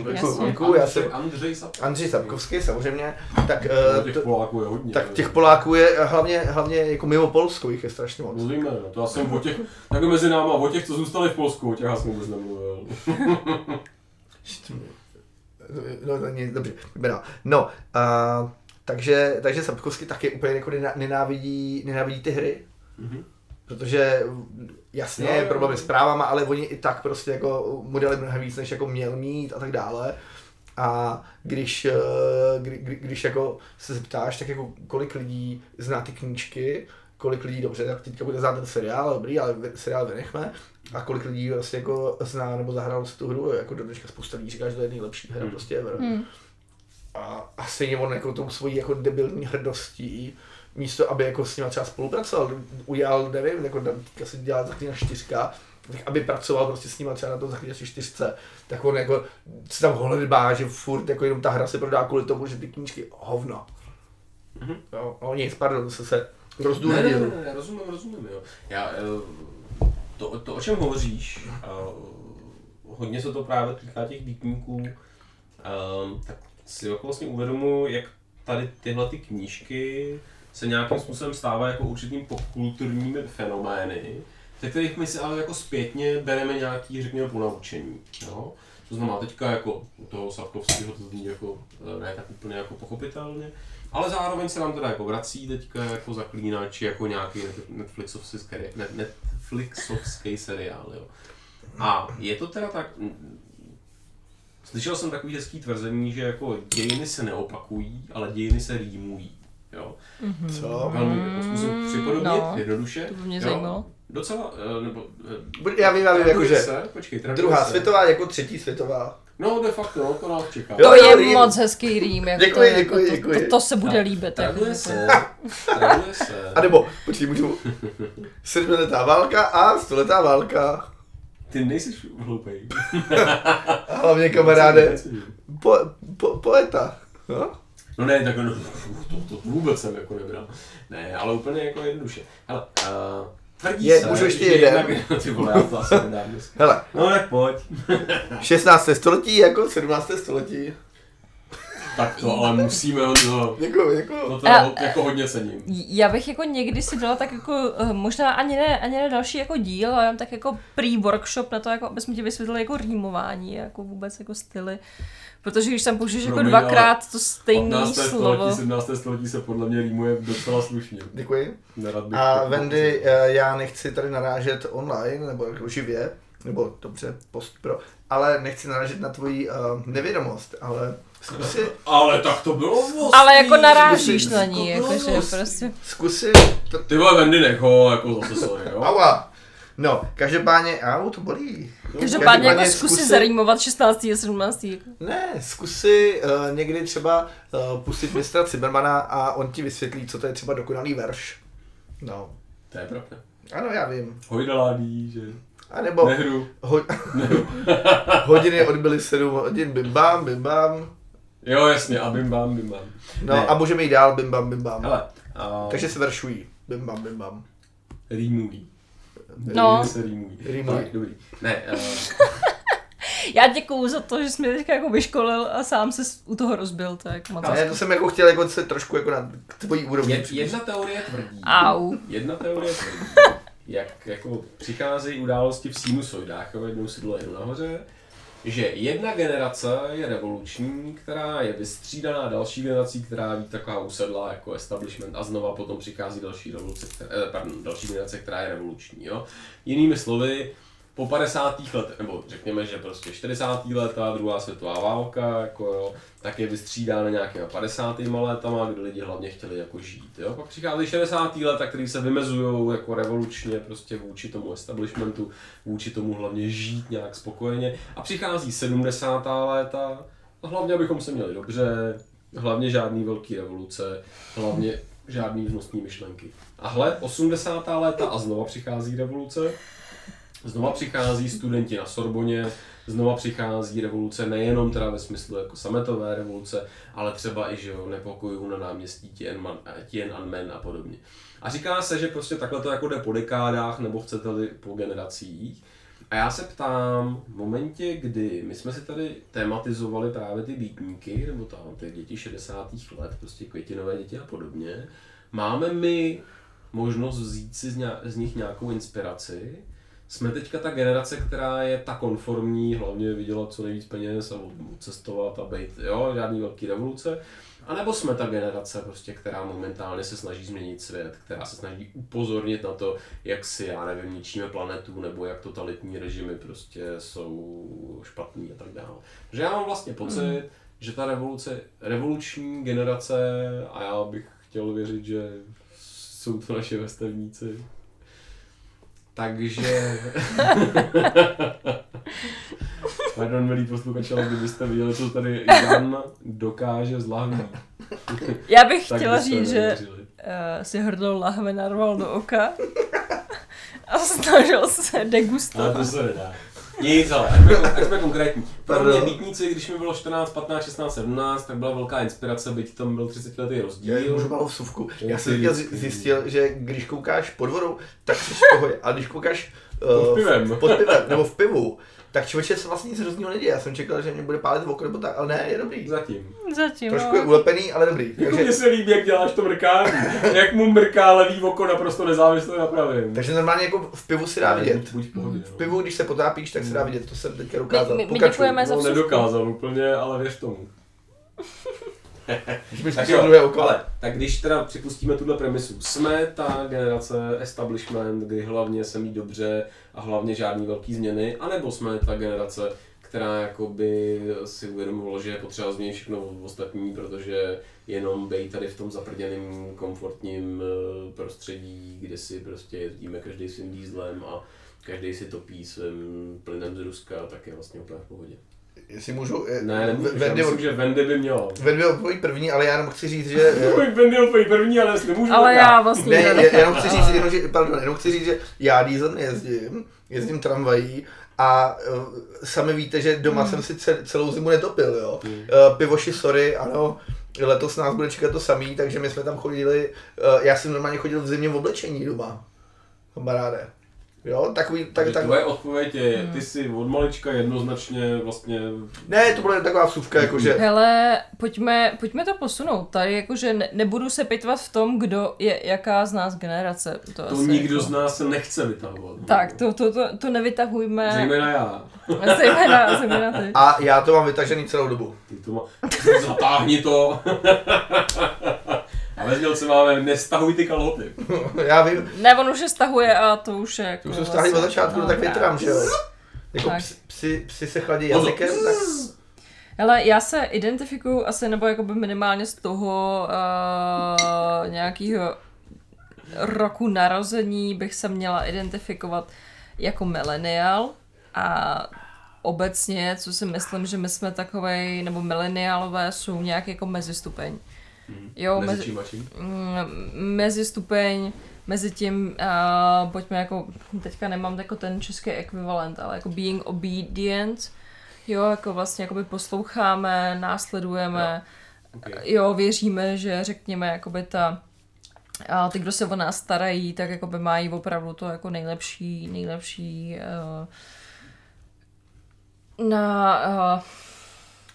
[SPEAKER 1] děkuju, já jsem...
[SPEAKER 2] Andřej- Sapkovský.
[SPEAKER 1] Andřej Sapkovský, samozřejmě. Tak,
[SPEAKER 2] No,
[SPEAKER 1] eh,
[SPEAKER 2] těch Poláků je hodně.
[SPEAKER 1] tak těch Poláků je hlavně, hlavně jako mimo Polsko jich je strašně moc.
[SPEAKER 2] Mluvíme, no. To já jsem o těch, tak mezi náma, o těch, co zůstali v Polsku, o těch já jsem vůbec nemluvil. [laughs]
[SPEAKER 1] No, to nic, dobře, dál. No, a, takže, takže Sapkovský taky úplně jako nená- nenávidí, nenávidí ty hry.
[SPEAKER 2] Mhm.
[SPEAKER 1] Protože jasně,
[SPEAKER 2] Jo,
[SPEAKER 1] je problémy s právama, ale oni i tak prostě jako mu dali mnohem víc, než jako měl mít a tak dále. A když, eh, kdy, kdy, když jako se zeptáš, tak jako kolik lidí zná ty knížky, kolik lidí, dobře, tak teďka bude znát ten seriál, dobrý, ale seriál vynechme. A kolik lidí vlastně jako zná nebo zahrál si tu hru, jako do dneška spousta lidí říká, že to je nejlepší hra
[SPEAKER 2] Hmm.
[SPEAKER 1] prostě ever.
[SPEAKER 4] Hmm.
[SPEAKER 1] A, a stejně on jako tou svojí jako debilní hrdostí, místo aby jako s nimi třeba spolupracoval, udělal, nevím, jako tam teďka se dělá zaklínač čtyřka, tak aby pracoval prostě s nimi třeba na tom zaklínači čtyřce, tak on jako se tam holedbá, že furt jako jenom ta hra se prodá kvůli tomu, že ty knížky hovno.
[SPEAKER 2] Mhm.
[SPEAKER 1] Jo, no nic, pardon, se se
[SPEAKER 2] Ne, ne,
[SPEAKER 1] rozdůvodil.
[SPEAKER 2] ne, ne, rozumím, rozumím, jo. Já, eh, to, to, o čem hovoříš, eh, hodně se to právě týká těch výtníků, eh, tak si jako vlastně uvědomuji, jak tady tyhle ty knížky se nějakým způsobem stávají jako určitým popkulturními fenomény, ze kterých my si ale jako zpětně bereme nějaký, řekněme, ponaučení. Jo? To znamená teďka jako u toho Sapkovského to zní jako ne tak úplně jako pochopitelně, ale zároveň se nám teda jako vrací teďka jako zaklínač, jako nějaký net- Netflixovský, seri- net- Netflixovský seriál, jo. A je to teda tak, slyšel jsem takový hezký tvrzení, že jako dějiny se neopakují, ale dějiny se rýmují, jo.
[SPEAKER 1] Co?
[SPEAKER 2] Velmi jako zkusím připodobnit,
[SPEAKER 4] no,
[SPEAKER 2] jednoduše.
[SPEAKER 4] to by mě
[SPEAKER 2] jo.
[SPEAKER 4] zajímalo.
[SPEAKER 2] Docela, eh, nebo... eh,
[SPEAKER 1] Já vím, já vím, jakože druhá
[SPEAKER 2] se.
[SPEAKER 1] světová jako třetí světová.
[SPEAKER 2] No, de facto, no, to nás čeká.
[SPEAKER 1] Jo,
[SPEAKER 4] To je
[SPEAKER 1] rým.
[SPEAKER 4] moc hezký rým, jako
[SPEAKER 1] Děkuji,
[SPEAKER 4] to, jako
[SPEAKER 1] děkuji,
[SPEAKER 4] to,
[SPEAKER 1] děkuji.
[SPEAKER 4] To, to, se bude líbit. Jako,
[SPEAKER 2] Traduje se, traduje se.
[SPEAKER 1] A nebo, počkej, můžu, sedmiletá válka a stoletá válka.
[SPEAKER 2] Ty nejsi hloupej.
[SPEAKER 1] A [laughs] hlavně kamaráde, po, po, poeta. No?
[SPEAKER 2] No ne, tak no, to, to, vůbec jsem jako nebral. Ne, ale úplně jako jednoduše. Hele, uh, tvrdí
[SPEAKER 1] Je,
[SPEAKER 2] se,
[SPEAKER 1] můžu ještě jeden? [laughs]
[SPEAKER 2] Ty vole, já nedám dneska.
[SPEAKER 1] Hele,
[SPEAKER 2] No tak pojď. [laughs]
[SPEAKER 1] 16. století jako 17. století.
[SPEAKER 2] Tak to ale musíme ho, no,
[SPEAKER 1] Jako, jako,
[SPEAKER 2] to, to
[SPEAKER 4] A-
[SPEAKER 2] jako hodně cením.
[SPEAKER 4] Já bych jako někdy si dala tak jako, eh, možná ani ne, ani ne další jako díl, ale jenom tak jako pre-workshop na to, jako, aby jsme ti vysvětlili jako rýmování, jako vůbec jako styly. Protože když tam použiješ jako dvakrát to stejné
[SPEAKER 2] 15.
[SPEAKER 4] slovo.
[SPEAKER 2] století, 17. století se podle mě rýmuje docela slušně.
[SPEAKER 1] děkuji.
[SPEAKER 2] Nerad bych
[SPEAKER 1] A Wendy, eh, já nechci tady narážet online, nebo jako živě, nebo dobře, post pro, ale nechci narážet na tvoji uh, nevědomost, ale zkus si,
[SPEAKER 2] Ale tak to bylo ostrý.
[SPEAKER 4] Ale jako narážíš
[SPEAKER 1] musím-
[SPEAKER 4] na ní,
[SPEAKER 2] bylo
[SPEAKER 4] jakože
[SPEAKER 2] ostrý.
[SPEAKER 4] prostě.
[SPEAKER 1] zkus si, to,
[SPEAKER 2] Ty vole, Wendy, nech ho, jako zase sorry, jo.
[SPEAKER 1] aua. No, každopádně, au, to bolí.
[SPEAKER 4] Každopádně jako
[SPEAKER 1] Každopádně
[SPEAKER 4] zkus si
[SPEAKER 1] zkusy-
[SPEAKER 4] zarýmovat 16. a 17. Jako.
[SPEAKER 1] Ne, zkus si uh, někdy třeba uh, pustit mistra Cibermana a on ti vysvětlí, co to je třeba dokonalý verš. No,
[SPEAKER 2] To je pravda.
[SPEAKER 1] ano, já vím.
[SPEAKER 2] Hojdaládí, že
[SPEAKER 1] A nebo
[SPEAKER 2] nehru.
[SPEAKER 1] ho, [laughs] hodiny odbyly 7 hodin, bim bam, bim bam.
[SPEAKER 2] Jo, jasně, a bim bam, bim bam.
[SPEAKER 1] No
[SPEAKER 2] Ne.
[SPEAKER 1] a můžeme jít dál, bim bam, bim bam.
[SPEAKER 2] Hele, a...
[SPEAKER 1] Takže se veršují. Bim bam, bim bam.
[SPEAKER 2] Rýmují.
[SPEAKER 4] No.
[SPEAKER 2] Rýmy se rýmují.
[SPEAKER 1] Rýmují.
[SPEAKER 2] Tak, dobrý. Ne, uh, [laughs]
[SPEAKER 4] Já děkuju za to, že jsi mě teďka jako vyškolil a sám se u toho rozbil, to je jako moc
[SPEAKER 1] Ale
[SPEAKER 4] hezký.
[SPEAKER 1] to jsem jako chtěl jako se trošku jako na tvojí úrovni.
[SPEAKER 2] je, jedna teorie tvrdí.
[SPEAKER 4] Au.
[SPEAKER 2] Jedna teorie tvrdí. Jak jako přicházejí události v sinusoidách, jo, jednou si dole, jednou nahoře, že jedna generace je revoluční, která je vystřídaná další generací, která ví taková usedlá jako establishment a znova potom přichází další revoluce, která, eh, pardon, další generace, která je revoluční. Jo? Jinými slovy, po 50. letech, nebo řekněme, že prostě 40. leta, druhá světová válka, jako jo, tak je vystřídána nějakýma 50. letama, kdy lidi hlavně chtěli jako žít. Jo? Pak přichází 60. leta, který se vymezují jako revolučně prostě vůči tomu establishmentu, vůči tomu hlavně žít nějak spokojeně. A přichází 70. léta, a hlavně abychom se měli dobře, hlavně žádný velký revoluce, hlavně žádný vznostní myšlenky. A hle, 80. léta a znova přichází revoluce, Znova přichází studenti na Sorboně, znova přichází revoluce nejenom teda ve smyslu jako sametové revoluce, ale třeba i že jo, nepokojů na náměstí Tiananmen, Tiananmen a podobně. A říká se, že prostě takhle to jako jde po dekádách, nebo chcete-li po generacích. A já se ptám, v momentě, kdy my jsme si tady tematizovali právě ty býtníky, nebo tam ty děti 60. let, prostě květinové děti a podobně, máme my možnost vzít si z, ně, z nich nějakou inspiraci. Jsme teďka ta generace, která je ta konformní, hlavně vydělat co nejvíc peněz a cestovat a být, jo, žádný velký revoluce. A nebo jsme ta generace, prostě, která momentálně se snaží změnit svět, která se snaží upozornit na to, jak si, já nevím, ničíme planetu, nebo jak totalitní režimy prostě jsou špatný a tak dále. Že já mám vlastně pocit, mm. že ta revoluce, revoluční generace, a já bych chtěl věřit, že jsou to naše vrstevníci, takže... [laughs] Pardon, milí posluchači, ale kdybyste viděli, co tady Jan dokáže z lahví. [laughs]
[SPEAKER 4] Já bych chtěla říct, že
[SPEAKER 2] nevěřili.
[SPEAKER 4] uh, si hrdou lahve narval do oka a snažil se
[SPEAKER 2] Ale
[SPEAKER 4] degustovat.
[SPEAKER 2] to se nedá. Nic, ale ať jsme, konkrétní. Pro mě bytníci, když mi bylo 14, 15, 16, 17, tak byla velká inspirace, byť tam byl 30 letý
[SPEAKER 1] Já
[SPEAKER 2] rozdíl.
[SPEAKER 1] můžu malou vsuvku. Já jsem zjistil, že když koukáš pod vodou, tak jsi v pohodě. A když koukáš
[SPEAKER 2] Pod
[SPEAKER 1] uh,
[SPEAKER 2] pivem.
[SPEAKER 1] pod pivem nebo v pivu, tak člověče se vlastně nic hrozného neděje. Já jsem čekal, že mě bude pálit v oko nebo tak, ale ne, je dobrý.
[SPEAKER 2] Zatím.
[SPEAKER 4] Zatím,
[SPEAKER 1] Trošku je
[SPEAKER 4] no.
[SPEAKER 1] ulepený, ale dobrý.
[SPEAKER 2] Jako [laughs]
[SPEAKER 1] Takže,
[SPEAKER 2] mně se líbí, jak děláš to mrkání. [laughs] Jak mu mrká levý oko naprosto nezávisle na pravém.
[SPEAKER 1] takže normálně jako v pivu si dá vidět.
[SPEAKER 2] Buď v pohodě,
[SPEAKER 1] V
[SPEAKER 2] no.
[SPEAKER 1] pivu, když se potápíš, tak se dá vidět, to jsem teďka
[SPEAKER 4] My,
[SPEAKER 1] dokázal.
[SPEAKER 4] my, my
[SPEAKER 1] Pokračuj.
[SPEAKER 4] děkujeme za
[SPEAKER 2] No, nedokázal úplně, ale věř tomu. [laughs]
[SPEAKER 1] Když mi
[SPEAKER 2] Tak jo,
[SPEAKER 1] druhé oko.
[SPEAKER 2] ale tak když teda připustíme tuhle premisu, jsme ta generace establishment, kdy hlavně se mít dobře a hlavně žádný velký změny, anebo jsme ta generace, která jakoby si uvědomovala, že je potřeba změnit všechno ostatní, protože jenom být tady v tom zaprděném komfortním eh, prostředí, kde si prostě jezdíme každý svým dýzlem a každý si topí svým plynem z Ruska, tak je vlastně úplně v pohodě.
[SPEAKER 1] Jestli můžu, eh,
[SPEAKER 2] Ne, nemůžu, já
[SPEAKER 1] Wendy,
[SPEAKER 2] myslím, že Wendy by měla.
[SPEAKER 1] Wendy odpoví první, ale já jenom chci říct, že... [laughs] eh,
[SPEAKER 2] Wendy odpoví první, ale nemůžu
[SPEAKER 4] Ale
[SPEAKER 2] tak
[SPEAKER 4] já vlastně
[SPEAKER 1] Ne,
[SPEAKER 4] ne,
[SPEAKER 1] je- jenom chci říct, jenom, že, pardon, jenom chci říct, že já diesel nejezdím, jezdím tramvají a uh, sami víte, že doma jsem si ce- celou zimu netopil, jo.
[SPEAKER 2] Hmm.
[SPEAKER 1] Uh, pivoši, sorry, ano, letos nás bude čekat to samý, takže my jsme tam chodili, uh, já jsem normálně chodil v zimě v oblečení doma, kamaráde. Jo, takový, tak,
[SPEAKER 2] Tak, tvoje odpověď je, ty jsi od malička jednoznačně vlastně...
[SPEAKER 1] ne, to byla taková vsuvka, jakože,
[SPEAKER 4] Hele, pojďme, pojďme to posunout. Tady jakože ne, nebudu se pitvat v tom, kdo je jaká z nás generace. To,
[SPEAKER 2] To nikdo
[SPEAKER 4] jako...
[SPEAKER 2] z nás se nechce vytahovat.
[SPEAKER 4] Tak, to, to, to, to nevytahujme.
[SPEAKER 2] Zejména já. [laughs]
[SPEAKER 4] Zejména, zejména ty.
[SPEAKER 1] a já to mám vytažený celou dobu.
[SPEAKER 2] Ty to má... Zatáhni to. [laughs] A ve znělce máme nestahuj ty kalhoty. [laughs]
[SPEAKER 1] já vím,
[SPEAKER 4] Ne, on už je stahuje a to už je jako...
[SPEAKER 1] už jsem stáhli od začátku,
[SPEAKER 4] no,
[SPEAKER 1] tak větrám, že jo. Jako
[SPEAKER 4] Tak.
[SPEAKER 1] psi, psi, psi se chladí jazykem, tak
[SPEAKER 4] Hele, já se identifikuju asi, nebo jakoby minimálně z toho uh, nějakého roku narození bych se měla identifikovat jako milenial a obecně, co si myslím, že my jsme takovej, nebo mileniálové jsou nějak jako mezistupeň. Jo,
[SPEAKER 2] Mezi
[SPEAKER 4] mezi,
[SPEAKER 2] čím a čím?
[SPEAKER 4] mm, mezi stupeň, mezi tím, uh, pojďme jako, teďka nemám jako ten český ekvivalent, ale jako being obedient, jo, jako vlastně jakoby posloucháme, následujeme,
[SPEAKER 2] Okay.
[SPEAKER 4] jo, věříme, že řekněme, jakoby ta, a ty, kdo se o nás starají, tak jakoby mají opravdu to jako nejlepší, nejlepší uh, na, uh,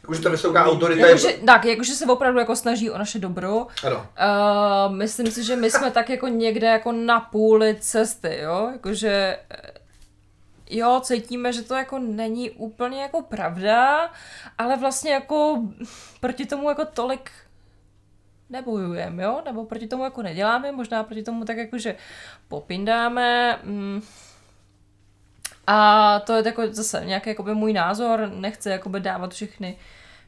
[SPEAKER 1] už ta vysoká autorita je...
[SPEAKER 4] jakože, tak, jakože se opravdu jako snaží o naše dobro,
[SPEAKER 1] Ano.
[SPEAKER 4] Uh, myslím si, že my jsme tak jako někde jako na půli cesty, jo, jakože eh, jo, cítíme, že to jako není úplně jako pravda, ale vlastně jako proti tomu jako tolik nebojujeme, jo, nebo proti tomu jako neděláme, možná proti tomu tak jako, že popindáme, mm, a to je jako zase nějaký jakoby můj názor, nechci jakoby dávat všechny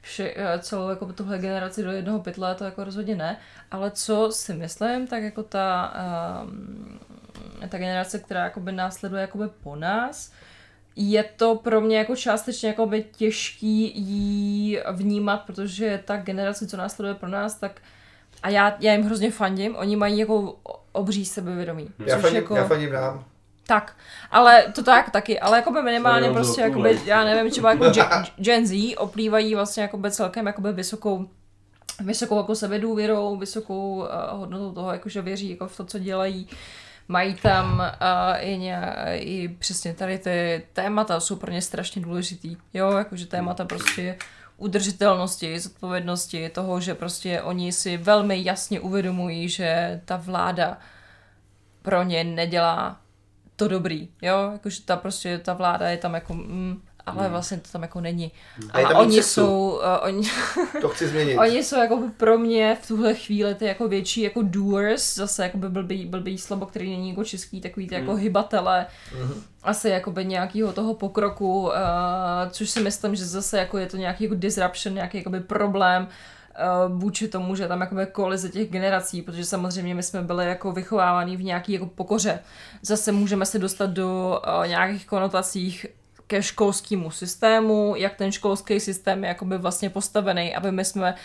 [SPEAKER 4] vše, eh, celou jako tuhle generaci do jednoho pytle, to jako rozhodně ne, ale co si myslím, tak jako ta, um, ta generace, která jakoby následuje jakoby po nás, je to pro mě jako částečně jakoby těžký jí vnímat, protože ta generace, co následuje pro nás, tak a já, já jim hrozně fandím, oni mají jako obří sebevědomí.
[SPEAKER 1] Já
[SPEAKER 4] což
[SPEAKER 1] fandím,
[SPEAKER 4] jako...
[SPEAKER 1] já fandím nám.
[SPEAKER 4] Tak, ale to tak taky, ale jako by minimálně prostě, jakoby, já nevím, třeba jako Gen, Gen Z oplývají vlastně jakoby celkem jakoby vysokou vysokou jako sebedůvěrou, vysokou uh, hodnotou toho, jako že věří jako v to, co dělají, Mají tam uh, i, ně, i přesně tady ty témata jsou pro ně strašně důležitý. Jo, jakože témata prostě udržitelnosti, zodpovědnosti, toho, že prostě oni si velmi jasně uvědomují, že ta vláda pro ně nedělá to dobrý, jo, jakože ta prostě, ta vláda je tam jako, mm, ale
[SPEAKER 2] Hmm.
[SPEAKER 4] vlastně to tam jako není.
[SPEAKER 1] A je
[SPEAKER 4] A oni
[SPEAKER 1] sexu.
[SPEAKER 4] jsou, uh, oni, [laughs]
[SPEAKER 1] To chci změnit.
[SPEAKER 4] Oni jsou jako pro mě v tuhle chvíli ty jako větší jako doers, zase jako by blbý, blbý slovo, který není jako český, takový ty jako
[SPEAKER 2] Mm.
[SPEAKER 4] hybatele,
[SPEAKER 1] Mhm.
[SPEAKER 4] asi jako by nějakého toho pokroku, uh, což si myslím, že zase jako je to nějaký jako disruption, nějaký jakoby problém, uh, vůči tomu, že tam jakoby kolize těch generací, protože samozřejmě my jsme byli jako vychovávaní v nějaký jako pokoře. Zase můžeme se dostat do uh, nějakých konotacích ke školskému systému, jak ten školský systém je jakoby vlastně postavený, aby my jsme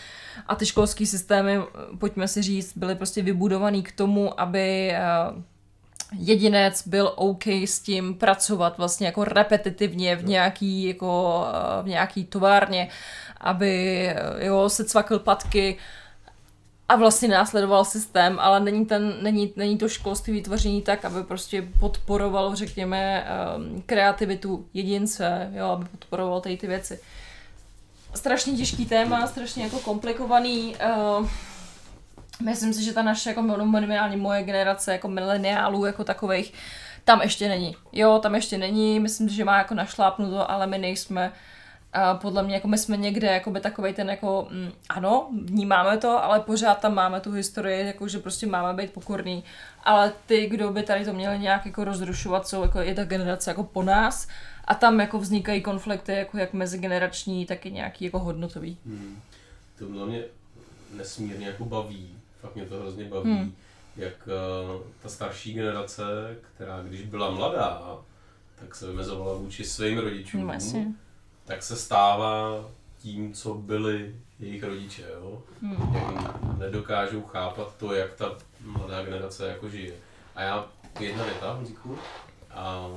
[SPEAKER 4] a ty školský systémy, pojďme si říct, byly prostě vybudovaný k tomu, aby eh, jedinec byl OK s tím pracovat vlastně jako repetitivně v nějaký, jako, eh, v nějaký továrně, aby jo, se cvakl patky a vlastně následoval systém, ale není, ten, není, není to školství vytvoření tak, aby prostě podporovalo, řekněme, um, kreativitu jedince, jo, aby podporoval tady ty věci. Strašně těžký téma, strašně jako komplikovaný. Uh, myslím si, že ta naše, jako minimálně moje generace, jako mileniálů jako takových, tam ještě není. Jo, tam ještě není, myslím, že má jako našlápnuto, ale my nejsme a podle mě jako my jsme někde jakoby takovej ten jako, mm, ano, vnímáme to, ale pořád tam máme tu historii, jako že prostě máme být pokorný, ale ty, kdo by tady to měli nějak jako rozrušovat, jsou jako je ta generace jako po nás a tam jako vznikají konflikty jako jak mezigenerační, tak i nějaký jako hodnotový.
[SPEAKER 2] Hmm. To mě nesmírně jako baví, fakt mě to hrozně baví,
[SPEAKER 4] Hmm.
[SPEAKER 2] hmm. jak uh, ta starší generace, která když byla mladá, tak se vymezovala vůči svým rodičům,
[SPEAKER 4] jasně.
[SPEAKER 2] Tak se stává tím, co byli jejich rodiče, jo?
[SPEAKER 4] Hmm.
[SPEAKER 2] Jak nedokážou chápat to, jak ta mladá generace jako žije. A já, jedna věta, Honzíku, a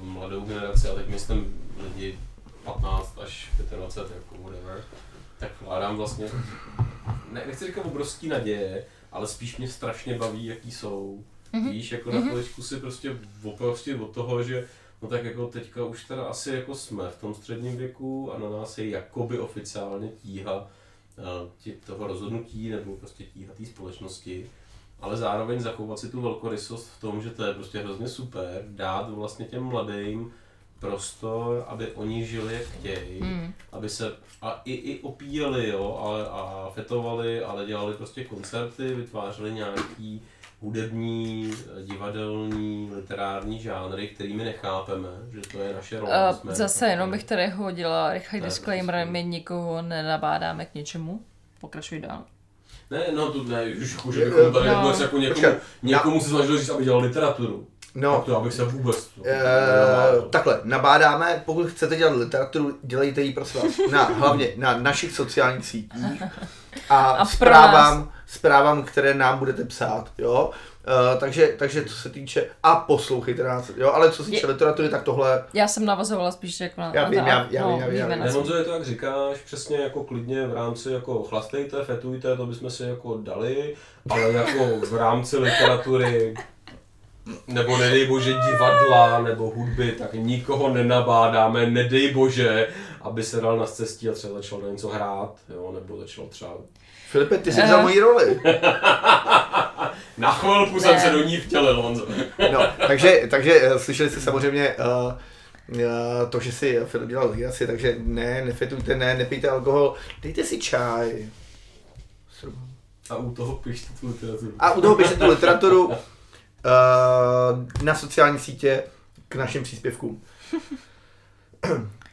[SPEAKER 2] mladou generaci, a teď myslím lidi 15 až 25, jako whatever, tak vkládám vlastně, ne, nechci říkat obrovský naděje, ale spíš mě strašně baví, jaký jsou.
[SPEAKER 4] Mhm.
[SPEAKER 2] Víš, jako na chviličku si prostě oprostit od toho, že no tak jako teďka už teda asi jako jsme v tom středním věku a na nás je jakoby oficiálně tíha eh, toho rozhodnutí nebo prostě tíha té společnosti, ale zároveň zachovat si tu velkorysost v tom, že to je prostě hrozně super, dát vlastně těm mladým prostor, aby oni žili jak chtějí,
[SPEAKER 4] Hmm.
[SPEAKER 2] aby se a i, i opíjeli, jo, ale, a fetovali, ale dělali prostě koncerty, vytvářeli nějaký hudební, divadelní, literární žánry, kterými nechápeme, že to je naše role.
[SPEAKER 4] Uh,
[SPEAKER 2] jsme
[SPEAKER 4] zase jenom bych tady hodila rychlý disclaimer,
[SPEAKER 2] prostě.
[SPEAKER 4] my nikoho nenabádáme k něčemu. Pokračuj dál.
[SPEAKER 2] Ne, no to ne, už jako, že bychom tady
[SPEAKER 4] No.
[SPEAKER 2] vůbec jako někomu, někomu se snažili říct, aby dělal literaturu.
[SPEAKER 1] No,
[SPEAKER 2] Tak to abych se vůbec...
[SPEAKER 1] Uh, takhle, nabádáme, pokud chcete dělat literaturu, dělejte ji prosím vás na, hlavně na našich sociálních sítích [laughs] a,
[SPEAKER 4] A pro
[SPEAKER 1] zprávám, zprávám, které nám budete psát, jo. Uh, takže, takže co se týče, a poslouchejte nás, jo, ale co se týče literatury, tak tohle,
[SPEAKER 4] Já jsem navazovala spíš jako na...
[SPEAKER 1] Já
[SPEAKER 4] na
[SPEAKER 1] vím,
[SPEAKER 4] ta-
[SPEAKER 1] já- já vím, já vím, já vím.
[SPEAKER 4] na
[SPEAKER 2] je to jak říkáš, přesně jako klidně v rámci jako chlastejte, fetujte, to bychom si jako dali, ale jako v rámci literatury nebo nedej bože divadla nebo hudby, tak nikoho nenabádáme, nedej bože, aby se dal na cestí a třeba začal na něco hrát, jo, nebo začal třeba...
[SPEAKER 1] Filipe, ty jsi
[SPEAKER 4] Eh.
[SPEAKER 1] vzal moji roli. [laughs]
[SPEAKER 2] Na chvilku jsem se do ní vtělil, Honzo. [laughs]
[SPEAKER 1] No, takže, takže eh, slyšeli jste samozřejmě uh, uh, to, že si Filip dělal legraci, takže ne, nefetujte, ne, nepijte alkohol, dejte si čaj.
[SPEAKER 2] A u toho pište tu literaturu.
[SPEAKER 1] A u toho běžte tu literaturu uh, na sociální sítě k našim příspěvkům. [laughs]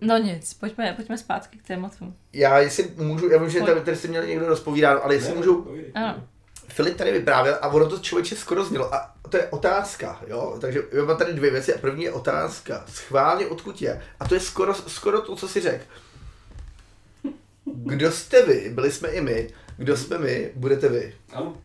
[SPEAKER 4] No nic, pojďme, pojďme zpátky k tématu.
[SPEAKER 1] Já jestli můžu, já vím, že tady, tady si měl někdo rozpovídat, ale jestli
[SPEAKER 2] Ne,
[SPEAKER 1] můžu.
[SPEAKER 4] Ano.
[SPEAKER 1] Filip tady vyprávěl a ono to člověče skoro znělo a to je otázka, jo, takže já mám tady dvě věci a první je otázka, schválně odkud je a to je skoro, skoro to, co si řekl. Kdo jste vy, byli jsme i my, kdo jsme my, budete vy.
[SPEAKER 2] Ano.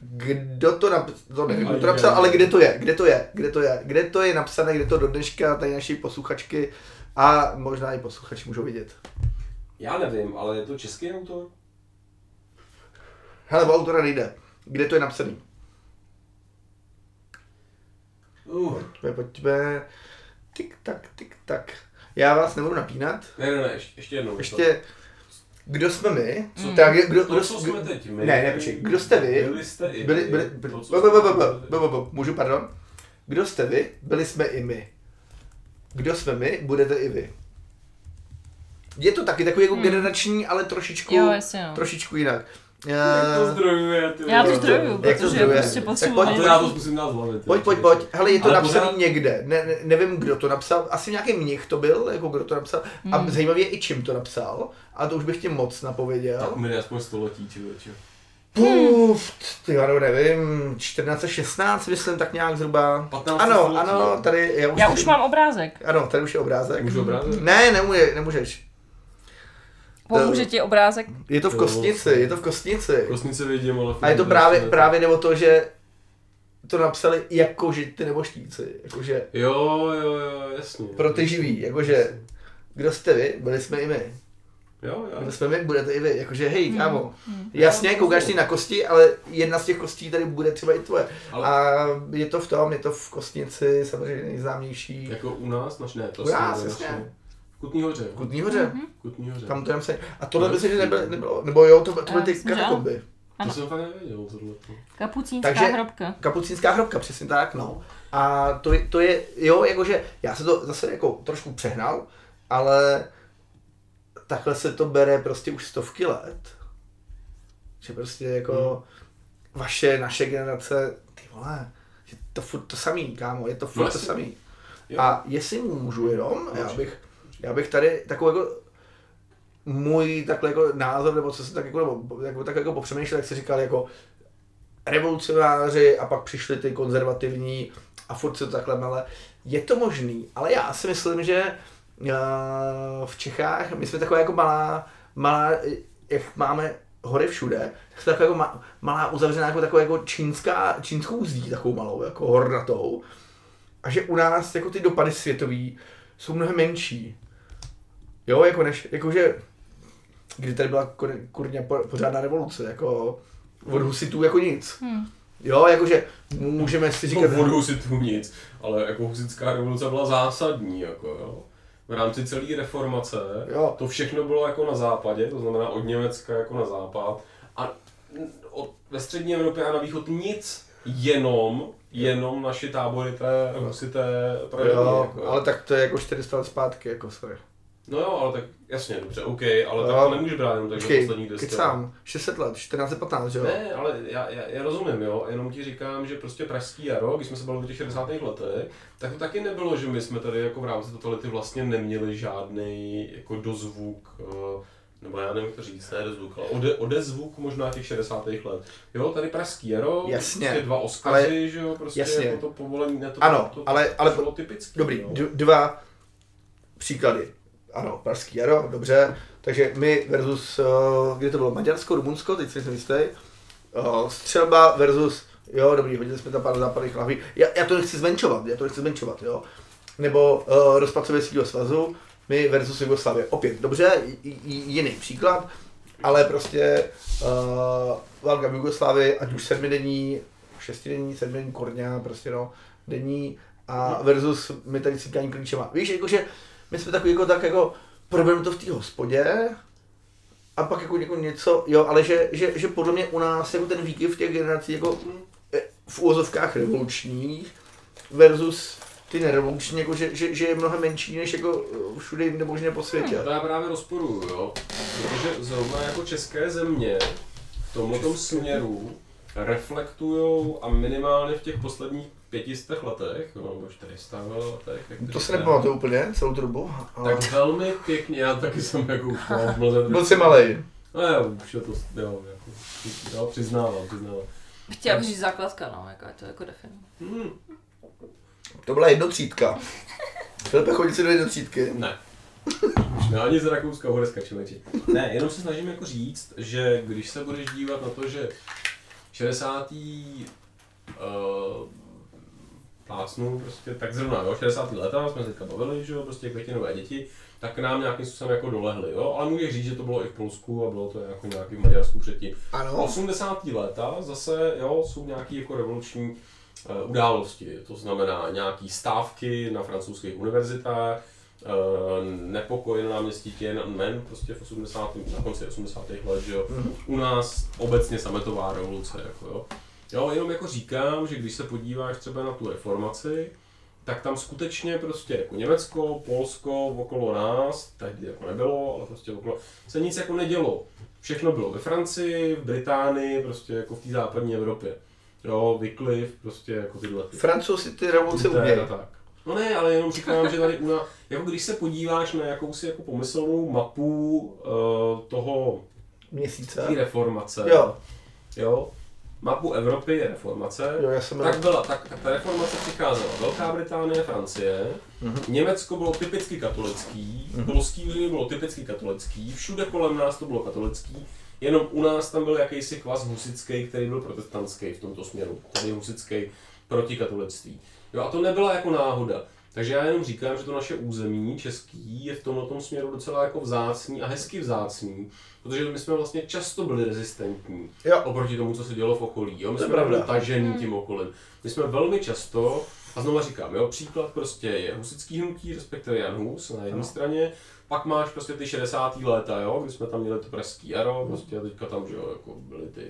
[SPEAKER 1] Kdo to, nap- to nevím, kdo to napsal, ale kde to je, kde to je, kde to je, kde to je napsané, kde to do dneška tady naši posluchačky a možná i posluchači můžou vidět.
[SPEAKER 2] Já nevím, ale je to český autor?
[SPEAKER 1] Hele, o autora nejde. Kde to je napsaný?
[SPEAKER 2] Uh,
[SPEAKER 1] Pojďme, pojďme. Tik tak, tik tak. Já vás nebudu napínat.
[SPEAKER 2] ne, ne, ne, ještě, ještě jednou.
[SPEAKER 1] Ještě, kdo jsme my?
[SPEAKER 4] Mm.
[SPEAKER 1] Tak, kdo,
[SPEAKER 2] To,
[SPEAKER 1] kdo,
[SPEAKER 2] co jsme teď my.
[SPEAKER 1] Ne, ne, počkej, kdo jste vy?
[SPEAKER 2] Byli jste i
[SPEAKER 1] Byli,
[SPEAKER 2] vy.
[SPEAKER 1] byli, byli,
[SPEAKER 2] To, co
[SPEAKER 1] bo, bo, bo, bo,
[SPEAKER 2] jsme
[SPEAKER 1] bo, bo, bo, bo, můžu, pardon? Kdo jste vy? Byli jsme i my. Kdo jsme my? Budete i vy. Je to taky takový jako
[SPEAKER 4] Hmm.
[SPEAKER 1] generační, ale trošičku,
[SPEAKER 4] Jo, jasně, no.
[SPEAKER 1] trošičku jinak.
[SPEAKER 2] Jak to
[SPEAKER 1] Eh,
[SPEAKER 2] zdrojuje, ty
[SPEAKER 4] Já to zdrojuju,
[SPEAKER 1] Jak to
[SPEAKER 4] protože
[SPEAKER 1] zdrojuje?
[SPEAKER 4] prostě
[SPEAKER 1] Tak
[SPEAKER 4] potřebuji.
[SPEAKER 1] pojď,
[SPEAKER 2] A to já to zkusím hlavy. ty
[SPEAKER 1] Pojď, pojď, pojď. Hele, je to
[SPEAKER 2] Ale
[SPEAKER 1] napsaný
[SPEAKER 2] pořád-
[SPEAKER 1] někde. Ne, ne, nevím, kdo to napsal. Asi nějaký mnich to byl, jako kdo to napsal. A
[SPEAKER 4] Hmm.
[SPEAKER 1] zajímavě je i čím to napsal. A to už bych ti moc napověděl.
[SPEAKER 2] Tak mi aspoň století, člověče.
[SPEAKER 1] Puf, ty já nevím, 14 16, myslím tak nějak zhruba.
[SPEAKER 2] 15
[SPEAKER 1] Ano,
[SPEAKER 2] století,
[SPEAKER 1] ano,
[SPEAKER 2] jo.
[SPEAKER 1] tady, já už,
[SPEAKER 4] Já už mám obrázek.
[SPEAKER 1] Ano, tady už je obrázek.
[SPEAKER 2] Můžu obrázek?
[SPEAKER 1] Ne, nemůže, nemůžeš.
[SPEAKER 4] Pomůže ti obrázek?
[SPEAKER 1] Je to v kostnici, je to v kostnici.
[SPEAKER 2] Kostnice vidím, ale...
[SPEAKER 1] A je to právě, právě jde o to, že to napsali jakože ty neboštíci, jakože
[SPEAKER 2] Jo, jo, jo, jasně.
[SPEAKER 1] pro ty živí, jakože kdo jste vy, byli jsme i my.
[SPEAKER 2] Jo, jo.
[SPEAKER 1] Kdo jsme my, budete i vy, jakože hej,
[SPEAKER 4] Hmm.
[SPEAKER 1] kámo. Jasně, koukáš ty na kosti, ale jedna z těch kostí tady bude třeba i tvoje.
[SPEAKER 2] Ale-
[SPEAKER 1] A je to v tom, je to v kostnici, samozřejmě nejznámější.
[SPEAKER 2] Jako u nás, naš ne, to
[SPEAKER 1] U nás, jasně.
[SPEAKER 2] naše- V Kutný hoře.
[SPEAKER 1] V Kutný hoře.
[SPEAKER 2] Kutný hoře.
[SPEAKER 1] Tam to jenom se... A tohle by se nebylo, nebylo, nebo jo, to, to byly ty
[SPEAKER 4] myslím, že
[SPEAKER 1] katakomby.
[SPEAKER 2] To
[SPEAKER 4] Ano.
[SPEAKER 2] jsem fakt nevěděl, tohle.
[SPEAKER 4] Kapucínská
[SPEAKER 1] Takže-
[SPEAKER 4] hrobka.
[SPEAKER 1] Kapucínská hrobka, přesně tak, no. A to, je- to je, jo, jakože, já se to zase jako trošku přehnal, ale takhle se to bere prostě už stovky let. Že prostě jako vaše, naše generace, ty vole, je to furt to samý, kámo, je to furt
[SPEAKER 2] No
[SPEAKER 1] to samý.
[SPEAKER 2] Jo.
[SPEAKER 1] A jestli můžu jenom, já bych, já bych tady takovou jako můj takhle jako názor, nebo co se tak jako, jako, tak jako popřemýšlel, jak si říkal, jako revolucionáři a pak přišli ty konzervativní a furt se to takhle mele. Je to možný, ale já si myslím, že v Čechách, my jsme taková jako malá, malá, jak máme hory všude, tak jsme taková jako ma, malá uzavřená jako taková jako čínská, čínskou zdí, takovou malou, jako hornatou. A že u nás jako ty dopady světový jsou mnohem menší. Jo, jako než, jakože, kdy tady byla kur- kurňa po- pořádná revoluce, jako od husitů jako nic.
[SPEAKER 4] Hmm.
[SPEAKER 1] Jo, jakože můžeme si říkat,
[SPEAKER 2] vodu si tu nic, ale jako husitská revoluce byla zásadní, jako jo. V rámci celé reformace
[SPEAKER 1] Jo.
[SPEAKER 2] to všechno bylo jako na západě, to znamená od Německa jako na západ a od, ve střední Evropě a na východ nic, jenom, jenom naše tábory té pravědní,
[SPEAKER 1] jo,
[SPEAKER 2] jako,
[SPEAKER 1] ale tak to je jako 400 let zpátky, jako sorry.
[SPEAKER 2] No jo, ale tak jasně, dobře, OK, ale tak to nemůžeš brát jenom tak,
[SPEAKER 1] Počkej,
[SPEAKER 2] posledních 10 let.
[SPEAKER 1] kecám, 600 let, 1415, jo?
[SPEAKER 2] Ne, ale já, já, já rozumím, jo, jenom ti říkám, že prostě Pražský jaro, když jsme se bavili o těch 60. letech, tak to taky nebylo, že my jsme tady jako v rámci totality vlastně neměli žádný jako dozvuk, eh, nebo já nevím, jak to říct, ne dozvuk, ale ode, odezvuk možná těch 60. let. Jo, tady Pražský jaro,
[SPEAKER 1] Jasně,
[SPEAKER 2] prostě dva Oscary, že jo, prostě
[SPEAKER 1] jasně.
[SPEAKER 2] jako to povolení, ne, to,
[SPEAKER 1] Ano,
[SPEAKER 2] to, to,
[SPEAKER 1] ale- ale-
[SPEAKER 2] to bylo typické.
[SPEAKER 1] Dobrý,
[SPEAKER 2] jo.
[SPEAKER 1] dva příklady. Ano, Pražský jaro, dobře. Takže my versus, uh, kde to bylo, Maďarsko, Rumunsko, teď si jistý. Uh, střelba versus, jo, dobrý, hodili jsme tam pár západních lahví. Já, já to nechci zmenšovat, já to nechci zmenšovat, jo. Nebo uh, rozpad Sovětského svazu, my versus Jugoslávie. Opět, dobře, j- j- jiný příklad, ale prostě uh, válka v Jugoslávii, ať už sedmidenní, šestidenní, sedmidenní korňa, prostě no, denní a versus my tady cíkání klíčema. Víš, jakože my jsme takový jako tak jako problém to v té hospodě a pak jako, jako něco, jo, ale že, že, že, podle mě u nás jako ten výkyv těch generací jako eh, v úvozovkách revolučních versus ty nerevoluční, jako že, že, že, je mnohem menší než jako eh, všude jinde možně po světě.
[SPEAKER 2] To já právě rozporuju, jo. Protože zrovna jako české země v tomhle směru reflektujou a minimálně v těch posledních pětistech letech, no, nebo 400 letech, jak
[SPEAKER 1] To se nepamatuju úplně celou tu dobu, ale
[SPEAKER 2] Tak velmi pěkně, já taky jsem jako [laughs] už
[SPEAKER 1] byl jsi malej.
[SPEAKER 2] No jo, už je to, jo, jako, jo, přiznávám, přiznávám.
[SPEAKER 4] Chtěla bych říct základka, no, jako je to jako definuje.
[SPEAKER 2] Hmm,
[SPEAKER 1] To byla jednotřídka. Filipe, chodit si do jednotřídky.
[SPEAKER 2] ne. Už ne, ani z Rakouska horeska člověči. Ne, jenom se snažím jako říct, že když se budeš dívat na to, že 60. Uh, plácnu, prostě tak zrovna, jo, 60. leta jsme se teďka bavili, že jo, prostě květinové děti, tak nám nějakým způsobem jako dolehly, jo, ale můžeš říct, že to bylo i v Polsku a bylo to jako nějaký v Maďarsku předtím.
[SPEAKER 1] Ano.
[SPEAKER 2] 80. léta zase, jo, jsou nějaký jako revoluční eh, události, to znamená nějaký stávky na francouzských univerzitách, eh, nepokoj na náměstí Tiananmen, prostě v 80. na konci 80. let, že jo. U nás obecně sametová revoluce, jako jo. Jo, jenom jako říkám, že když se podíváš třeba na tu reformaci, tak tam skutečně prostě jako Německo, Polsko, okolo nás, tehdy jako nebylo, ale prostě okolo, se nic jako nedělo. Všechno bylo ve Francii, v Británii, prostě jako v té západní Evropě. Jo, Wycliffe, prostě jako tyhle. ty-
[SPEAKER 1] Francouzi ty revoluce umějí.
[SPEAKER 2] tak. No ne, ale jenom říkám, že tady u nás, jako když se podíváš na jakousi jako pomyslnou mapu uh, toho,
[SPEAKER 1] Měsíce.
[SPEAKER 2] reformace,
[SPEAKER 1] Jo.
[SPEAKER 2] jo, mapu Evropy je reformace,
[SPEAKER 1] Jo, já jsem
[SPEAKER 2] tak byla, tak ta reformace přicházela. Velká Británie, Francie,
[SPEAKER 1] Mhm.
[SPEAKER 2] Německo bylo typicky katolický, polský území bylo typicky katolický, všude kolem nás to bylo katolický, jenom u nás tam byl jakýsi kvas husický, který byl protestantský v tomto směru, tedy husický proti katolictví. Jo, a to nebyla jako náhoda. Takže já jenom říkám, že to naše území český je v tomto směru docela jako vzácný a hezky vzácný, protože my jsme vlastně často byli rezistentní
[SPEAKER 1] Jo.
[SPEAKER 2] oproti tomu, co se dělo v okolí. Jo? My
[SPEAKER 1] To
[SPEAKER 2] jsme byli
[SPEAKER 1] pravda.
[SPEAKER 2] tažený tím okolím. My jsme velmi často, a znova říkám, jo, příklad prostě je husický hnutí, respektive Jan Hus na jedné
[SPEAKER 1] Ano.
[SPEAKER 2] straně, pak máš prostě ty 60. léta, jo, kdy jsme tam měli to pražský jaro, prostě a teďka tam, že jo, jako byly ty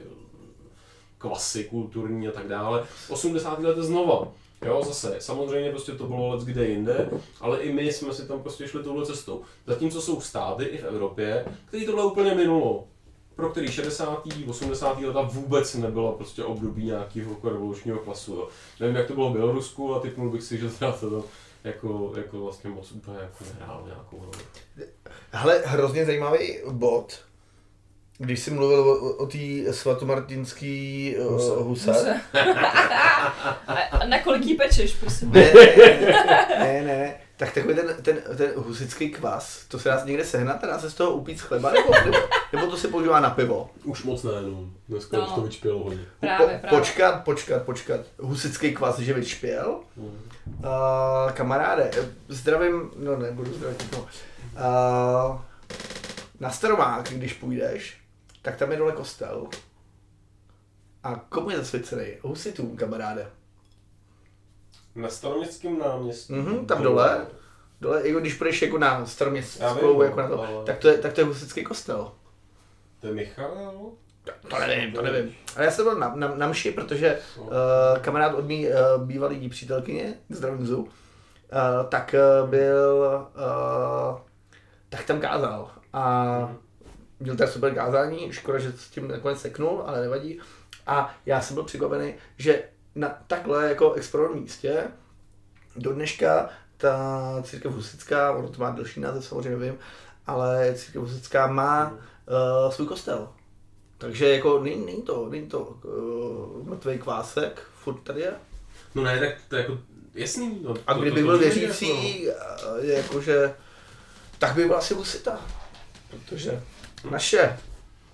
[SPEAKER 2] kvasy kulturní a tak dále. 80. let znova. Jo, zase, samozřejmě prostě to bylo let kde jinde, ale i my jsme si tam prostě šli touhle cestou. Zatímco jsou státy i v Evropě, který tohle úplně minulo. Pro který 60. 80. leta vůbec nebyla prostě období nějakého jako revolučního klasu. Jo. Nevím, jak to bylo v Bělorusku a typnul bych si, že teda to jako, jako vlastně moc úplně jako nehrálo nějakou roli.
[SPEAKER 1] Hele, hrozně zajímavý bod. Když jsi mluvil o, o té svatomartinský
[SPEAKER 2] Huse.
[SPEAKER 1] uh, huse.
[SPEAKER 4] A na kolik jí pečeš, prosím?
[SPEAKER 1] Ne, ne, ne, ne, tak takový ten, ten, ten husický kvas, to se dá někde sehnat a dá se z toho upít z chleba, nebo, nebo, nebo to se používá na pivo?
[SPEAKER 2] Už moc ne, no. Dneska
[SPEAKER 4] No.
[SPEAKER 2] už to vyčpělo hodně.
[SPEAKER 4] Právě,
[SPEAKER 1] Po,
[SPEAKER 4] právě.
[SPEAKER 1] počkat, počkat, počkat. Husický kvas, že vyčpěl? Uh, kamaráde, zdravím, no nebudu zdravit nikoho. Uh, na Staromák, když půjdeš, tak tam je dole kostel. A komu je zasvěcený? Husitům, kamaráde.
[SPEAKER 2] Na staroměstském náměstí.
[SPEAKER 1] Mhm, tam dole. Dole, jako když půjdeš jako na staroměstskou, jako na to,
[SPEAKER 2] ale-
[SPEAKER 1] tak to je, tak to je husický kostel.
[SPEAKER 2] To je Michal?
[SPEAKER 1] To nevím, to nevím. Ale já jsem byl na, na, na mši, protože uh, kamarád od mý uh, bývalý přítelkyně, zdravím Zu, uh, tak uh, byl, uh, tak tam kázal. A měl tak super kázání, škoda, že s tím nakonec seknul, ale nevadí. A já jsem byl překvapený, že na takhle jako exponovaném místě do dneška ta církev husická, ono to má delší název, samozřejmě nevím, ale církev husická má uh, svůj kostel. Takže jako není, není to, není to uh, mrtvý kvásek, furt tady je.
[SPEAKER 2] No ne, tak to je jako jasný. No,
[SPEAKER 1] A
[SPEAKER 2] to,
[SPEAKER 1] kdyby
[SPEAKER 2] to,
[SPEAKER 1] byl
[SPEAKER 2] to, to,
[SPEAKER 1] věřící, uh, jakože, tak by byl asi husita. Protože naše.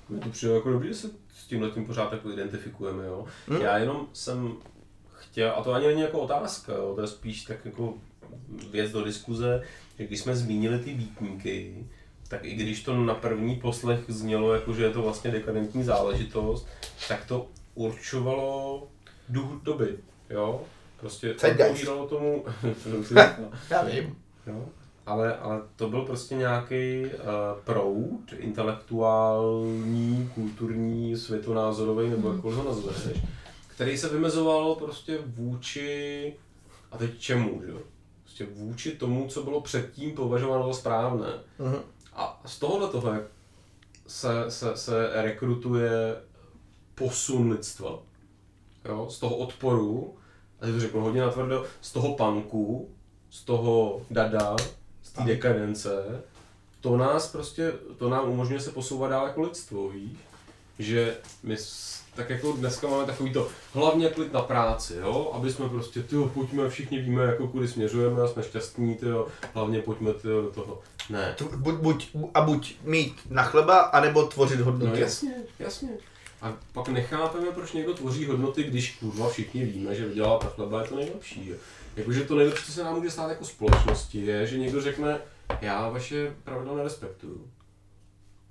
[SPEAKER 2] Mně to přijde jako dobrý, že se s tímhle tím pořád jako identifikujeme, jo.
[SPEAKER 1] Hm?
[SPEAKER 2] Já jenom jsem chtěl, a to ani není jako otázka, jo, to je spíš tak jako věc do diskuze, že když jsme zmínili ty výtníky, tak i když to na první poslech znělo jako, že je to vlastně dekadentní záležitost, tak to určovalo duch doby, jo. Prostě odpovídalo tomu, [laughs] [laughs]
[SPEAKER 1] Já vím.
[SPEAKER 2] Jo? Ale, ale to byl prostě nějaký uh, proud, intelektuální, kulturní, světonázorový, nebo jakkoliv ho nazveš, který se vymezoval prostě vůči, a teď čemu, že jo? Prostě vůči tomu, co bylo předtím považováno za správné.
[SPEAKER 1] Mhm.
[SPEAKER 2] A z tohohle toho se, se, se rekrutuje posun lidstva. Jo? Z toho odporu, a teď to řeknu hodně natvrdo, z toho punku, z toho dada, z té dekadence, to nás prostě, to nám umožňuje se posouvat dál jako lidstvo, víš? Že my tak jako dneska máme takový to, hlavně klid na práci, jo? Aby jsme prostě, tyjo, pojďme, všichni víme, jako kudy směřujeme a jsme šťastní, tyjo, hlavně pojďme, tyjo, do toho. Ne,
[SPEAKER 1] Tu- Buď, buď, a buď mít na chleba, anebo tvořit
[SPEAKER 2] No
[SPEAKER 1] hodnoty.
[SPEAKER 2] jasně, jasně. A pak nechápeme, proč někdo tvoří hodnoty, když kurva všichni víme, že vydělat na chleba je to nejlepší. Jakože to nejlepší, co se nám může stát jako společnosti, je, že někdo řekne, já vaše pravidla nerespektuju.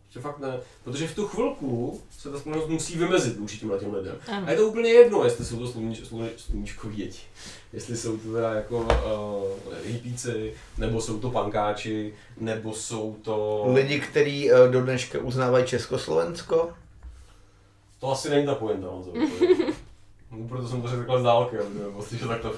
[SPEAKER 2] Že fakt ne. Protože v tu chvilku se ta společnost musí vymezit vůči těmhle těm lidem.
[SPEAKER 4] Ano.
[SPEAKER 2] A je to úplně jedno, jestli jsou to sluníč, sluníč, sluníčkoví děti. Jestli jsou to teda jako uh, hippíci, nebo jsou to pankáči, nebo jsou to...
[SPEAKER 1] Lidi, kteří eh, do dneška uznávají Československo.
[SPEAKER 2] To asi není ta pointa, Honzo. No, [laughs] Proto jsem to řekl takhle z dálky, aby nebo slyšel takhle.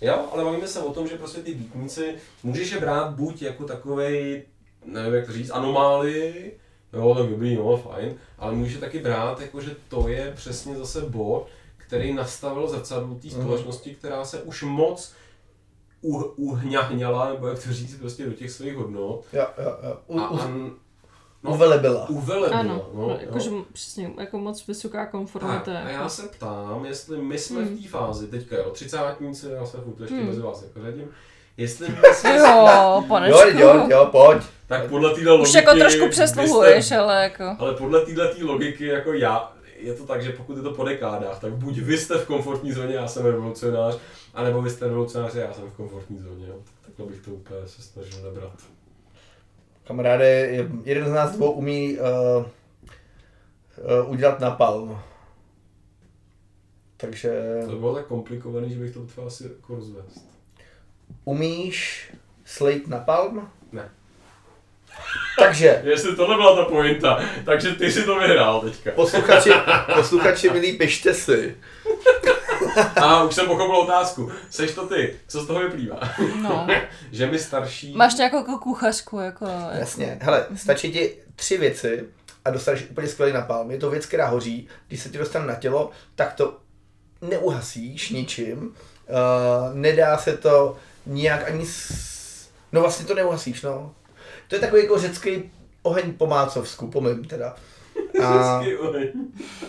[SPEAKER 2] Jo, ale bavíme se o tom, že prostě ty býtníci, můžeš je brát buď jako takovej, nevím jak to říct, anomálii, jo, tak dobrý, no, fajn, ale můžeš je taky brát, jako že to je přesně zase bod, který nastavil zrcadlo té
[SPEAKER 1] Mhm.
[SPEAKER 2] společnosti, která se už moc uh, uhňahňala, nebo jak to říct, prostě do těch svých hodnot.
[SPEAKER 1] Jo, jo, jo. U,
[SPEAKER 2] A, a
[SPEAKER 1] no. Uvelebila.
[SPEAKER 2] uvelebila,
[SPEAKER 4] Ano,
[SPEAKER 2] no, jo.
[SPEAKER 4] jakože přesně, jako moc vysoká konformita.
[SPEAKER 2] a já
[SPEAKER 4] jako.
[SPEAKER 2] se ptám, jestli my jsme
[SPEAKER 4] Hmm.
[SPEAKER 2] v té fázi, teďka jo, třicátníci, já se furt ještě
[SPEAKER 4] Hmm.
[SPEAKER 2] mezi vás jako řadím, jestli my jsme,
[SPEAKER 4] Jo, panečku.
[SPEAKER 1] Jo, jo, jo, pojď.
[SPEAKER 2] tak podle téhle logiky...
[SPEAKER 4] Už jako trošku přesluhuješ, ale jako...
[SPEAKER 2] Ale podle této logiky, jako já, je to tak, že pokud je to po dekádách, tak buď vy jste v komfortní zóně, já jsem revolucionář, anebo vy jste revolucionář, já jsem v komfortní zóně. Jo. Tak takhle bych to úplně se snažil nebrat.
[SPEAKER 1] Kamaráde, je- jeden z nás dvou umí uh, uh, udělat napalm. Takže
[SPEAKER 2] To bylo tak komplikovaný, že bych to potřeboval asi jako rozvést.
[SPEAKER 1] umíš slejt napalm?
[SPEAKER 2] Ne.
[SPEAKER 1] Takže, [laughs]
[SPEAKER 2] Jestli tohle byla ta pointa, takže ty si to vyhrál teďka.
[SPEAKER 1] posluchači, posluchači milí, pište si. [laughs] [laughs]
[SPEAKER 2] A už jsem pochopil otázku. Seš to ty, co z toho vyplývá?
[SPEAKER 4] No. [laughs]
[SPEAKER 2] že mi starší...
[SPEAKER 4] Máš nějakou jako kuchařku, jako...
[SPEAKER 1] Jasně, hele, stačí ti tři věci a dostaneš úplně skvělý napalm. Je to věc, která hoří, když se ti dostane na tělo, tak to neuhasíš ničím, uh, nedá se to nijak ani s... No vlastně to neuhasíš, no. To je takový jako řecký oheň po mácovsku, pomím teda. A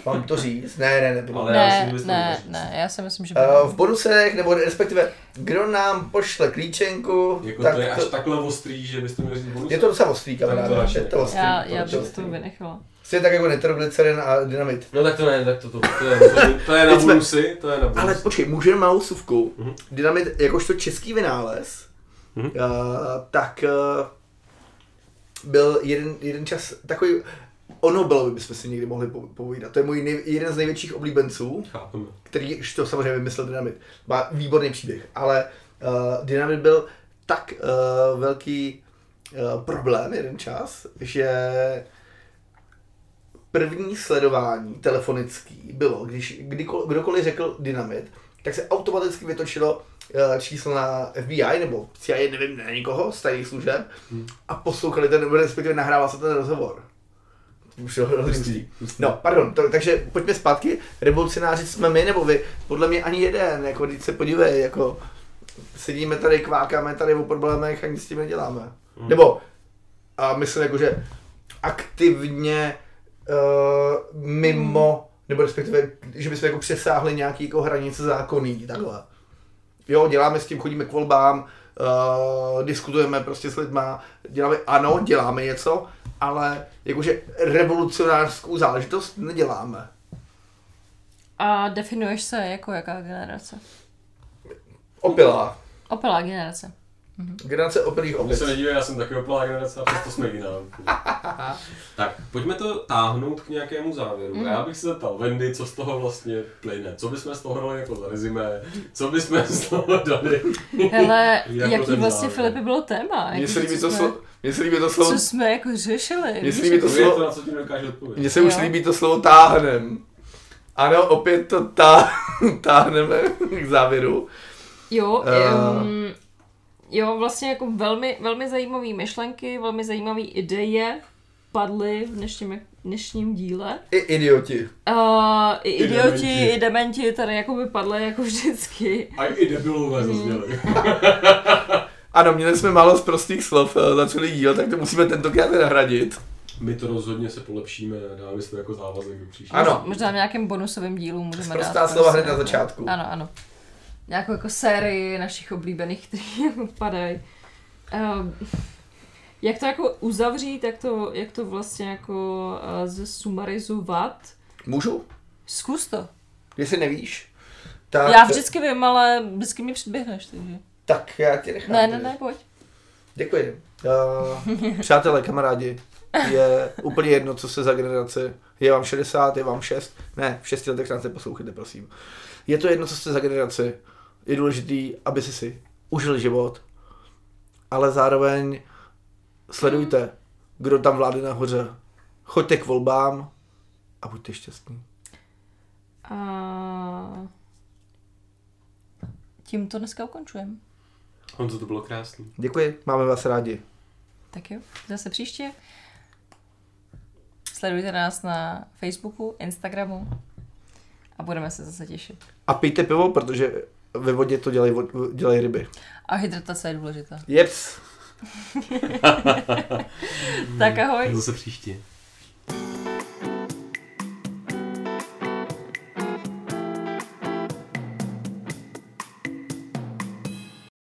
[SPEAKER 1] mám to říct? Ne, ne, nebudu.
[SPEAKER 2] Ale já si
[SPEAKER 4] Ne,
[SPEAKER 2] myslím,
[SPEAKER 4] ne, ne, já si myslím, že
[SPEAKER 1] Uh, v bonusech, nebo respektive, kdo nám pošle klíčenku,
[SPEAKER 2] Jako
[SPEAKER 1] tak
[SPEAKER 2] to je až
[SPEAKER 1] to,
[SPEAKER 2] takhle ostrý, že byste měli říct bonus.
[SPEAKER 1] je to docela ostrý,
[SPEAKER 2] to
[SPEAKER 1] kamaráde.
[SPEAKER 2] radši
[SPEAKER 1] Je to
[SPEAKER 2] ne.
[SPEAKER 1] ostrý.
[SPEAKER 4] já,
[SPEAKER 1] to
[SPEAKER 4] já
[SPEAKER 1] je
[SPEAKER 4] bych to vynechala.
[SPEAKER 1] Stejně tak jako nitroglycerin a dynamit.
[SPEAKER 2] No tak to ne, tak to, to, to je, to je na
[SPEAKER 1] Teď jsme-
[SPEAKER 2] bonusy, to je na bonusy.
[SPEAKER 1] Ale počkej, můžeme malou suvku.
[SPEAKER 2] Mhm.
[SPEAKER 1] Dynamit, jakožto český vynález,
[SPEAKER 2] Mhm.
[SPEAKER 1] uh, tak uh, byl jeden, jeden čas takový, o Nobelovi bychom si někdy mohli po- povídat. To je můj nej, jeden z největších oblíbenců,
[SPEAKER 2] Chápeme.
[SPEAKER 1] který už to samozřejmě vymyslel Dynamit. Má výborný příběh, ale uh, Dynamit byl tak uh, velký uh, problém jeden čas, že první sledování telefonický bylo, když kdykoliv, kdokoliv řekl Dynamit, tak se automaticky vytočilo číslo na FBI nebo CIA, nevím, na někoho z tajných služeb
[SPEAKER 2] Hmm.
[SPEAKER 1] a poslouchali ten, respektive nahrával se ten rozhovor. [laughs] Hustý. No, pardon, to, takže pojďme zpátky. Revolucionáři jsme my, nebo vy? Podle mě ani jeden, jako když se podívej, jako sedíme tady, kvákáme tady o problémech a nic s tím neděláme.
[SPEAKER 2] Hmm.
[SPEAKER 1] Nebo, a myslím jako, že aktivně uh, mimo, nebo respektive, že bychom jako přesáhli nějaký jako hranice zákonný, takhle. Jo, děláme s tím, chodíme k volbám, uh, diskutujeme prostě s lidma, děláme, ano, děláme něco, ale jakože revolucionářskou záležitost neděláme.
[SPEAKER 4] A definuješ se jako jaká generace?
[SPEAKER 1] Opilá.
[SPEAKER 4] Opelá generace.
[SPEAKER 1] Generace opilých
[SPEAKER 2] Mně
[SPEAKER 1] opic.
[SPEAKER 2] se nedívej, já jsem taky oplá generace a přesto jsme jiná. [laughs] tak, pojďme to táhnout k nějakému závěru.
[SPEAKER 4] Mhm.
[SPEAKER 2] A já bych se zeptal Wendy, co z toho vlastně plyne. Co bychom z toho dali jako za rezimé? Co bychom z toho dali?
[SPEAKER 4] Hele, [laughs]
[SPEAKER 2] Jako
[SPEAKER 4] jaký vlastně
[SPEAKER 2] závěr.
[SPEAKER 4] Filipi bylo téma?
[SPEAKER 1] Mně se líbí to
[SPEAKER 4] jsme-
[SPEAKER 1] slovo, mně se líbí to slovo,
[SPEAKER 4] Co jsme jako řešili?
[SPEAKER 1] Mně se líbí to slovo,
[SPEAKER 2] na co ti odpovědět.
[SPEAKER 1] mně se už líbí to slovo táhnem. Ano, opět to tá, [laughs] táhneme k závěru.
[SPEAKER 4] Jo,
[SPEAKER 1] Eh.
[SPEAKER 4] um, jo, vlastně jako velmi, velmi zajímavé myšlenky, velmi zajímavé ideje padly v dnešním, dnešním díle.
[SPEAKER 1] I idioti.
[SPEAKER 4] Uh, i
[SPEAKER 2] I
[SPEAKER 4] idioti,
[SPEAKER 2] dementi.
[SPEAKER 4] i dementi tady jako by padly jako vždycky.
[SPEAKER 2] A i debilové
[SPEAKER 4] Mhm.
[SPEAKER 2] zazněly. [laughs]
[SPEAKER 1] Ano, měli jsme málo z prostých slov eh, za celý díl, tak to musíme tentokrát nahradit.
[SPEAKER 2] My to rozhodně se polepšíme dáme si to jako závazek do příště.
[SPEAKER 1] Ano.
[SPEAKER 4] Možná v nějakém bonusovém dílu můžeme dát.
[SPEAKER 1] Prostá slova
[SPEAKER 4] prostě
[SPEAKER 1] hned na
[SPEAKER 4] jako-
[SPEAKER 1] začátku.
[SPEAKER 4] Ano, ano. Nějakou jako sérii našich oblíbených, které [laughs] padají. Um, jak to jako uzavřít, jak to, jak to vlastně jako uh, zesumarizovat?
[SPEAKER 1] Můžu?
[SPEAKER 4] Zkus to.
[SPEAKER 1] Jestli nevíš, tak,
[SPEAKER 4] Já vždycky vím, ale vždycky mi předběhneš, takže.
[SPEAKER 1] tak já ti nechám.
[SPEAKER 4] Ne, ne, ne, pojď.
[SPEAKER 1] Děkuji. Uh, přátelé, kamarádi, je úplně jedno, co se za generaci. Je vám 60, je vám 6. Ne, v 6 letech nás neposlouchejte, prosím. Je to jedno, co jste za generaci. Je důležitý, aby si si užili život, ale zároveň sledujte, kdo tam vládne nahoře. Choďte k volbám a buďte šťastní.
[SPEAKER 4] A tím to dneska ukončujeme.
[SPEAKER 2] Honzo, to bylo krásný.
[SPEAKER 1] Děkuji, máme vás rádi.
[SPEAKER 4] Tak jo, zase příště. Sledujte nás na Facebooku, Instagramu a budeme se zase těšit.
[SPEAKER 1] A pijte pivo, protože ve vodě to dělají, dělají ryby.
[SPEAKER 4] A hydratace je důležitá.
[SPEAKER 1] Jeps. [laughs]
[SPEAKER 4] tak ahoj.
[SPEAKER 2] Zase příště.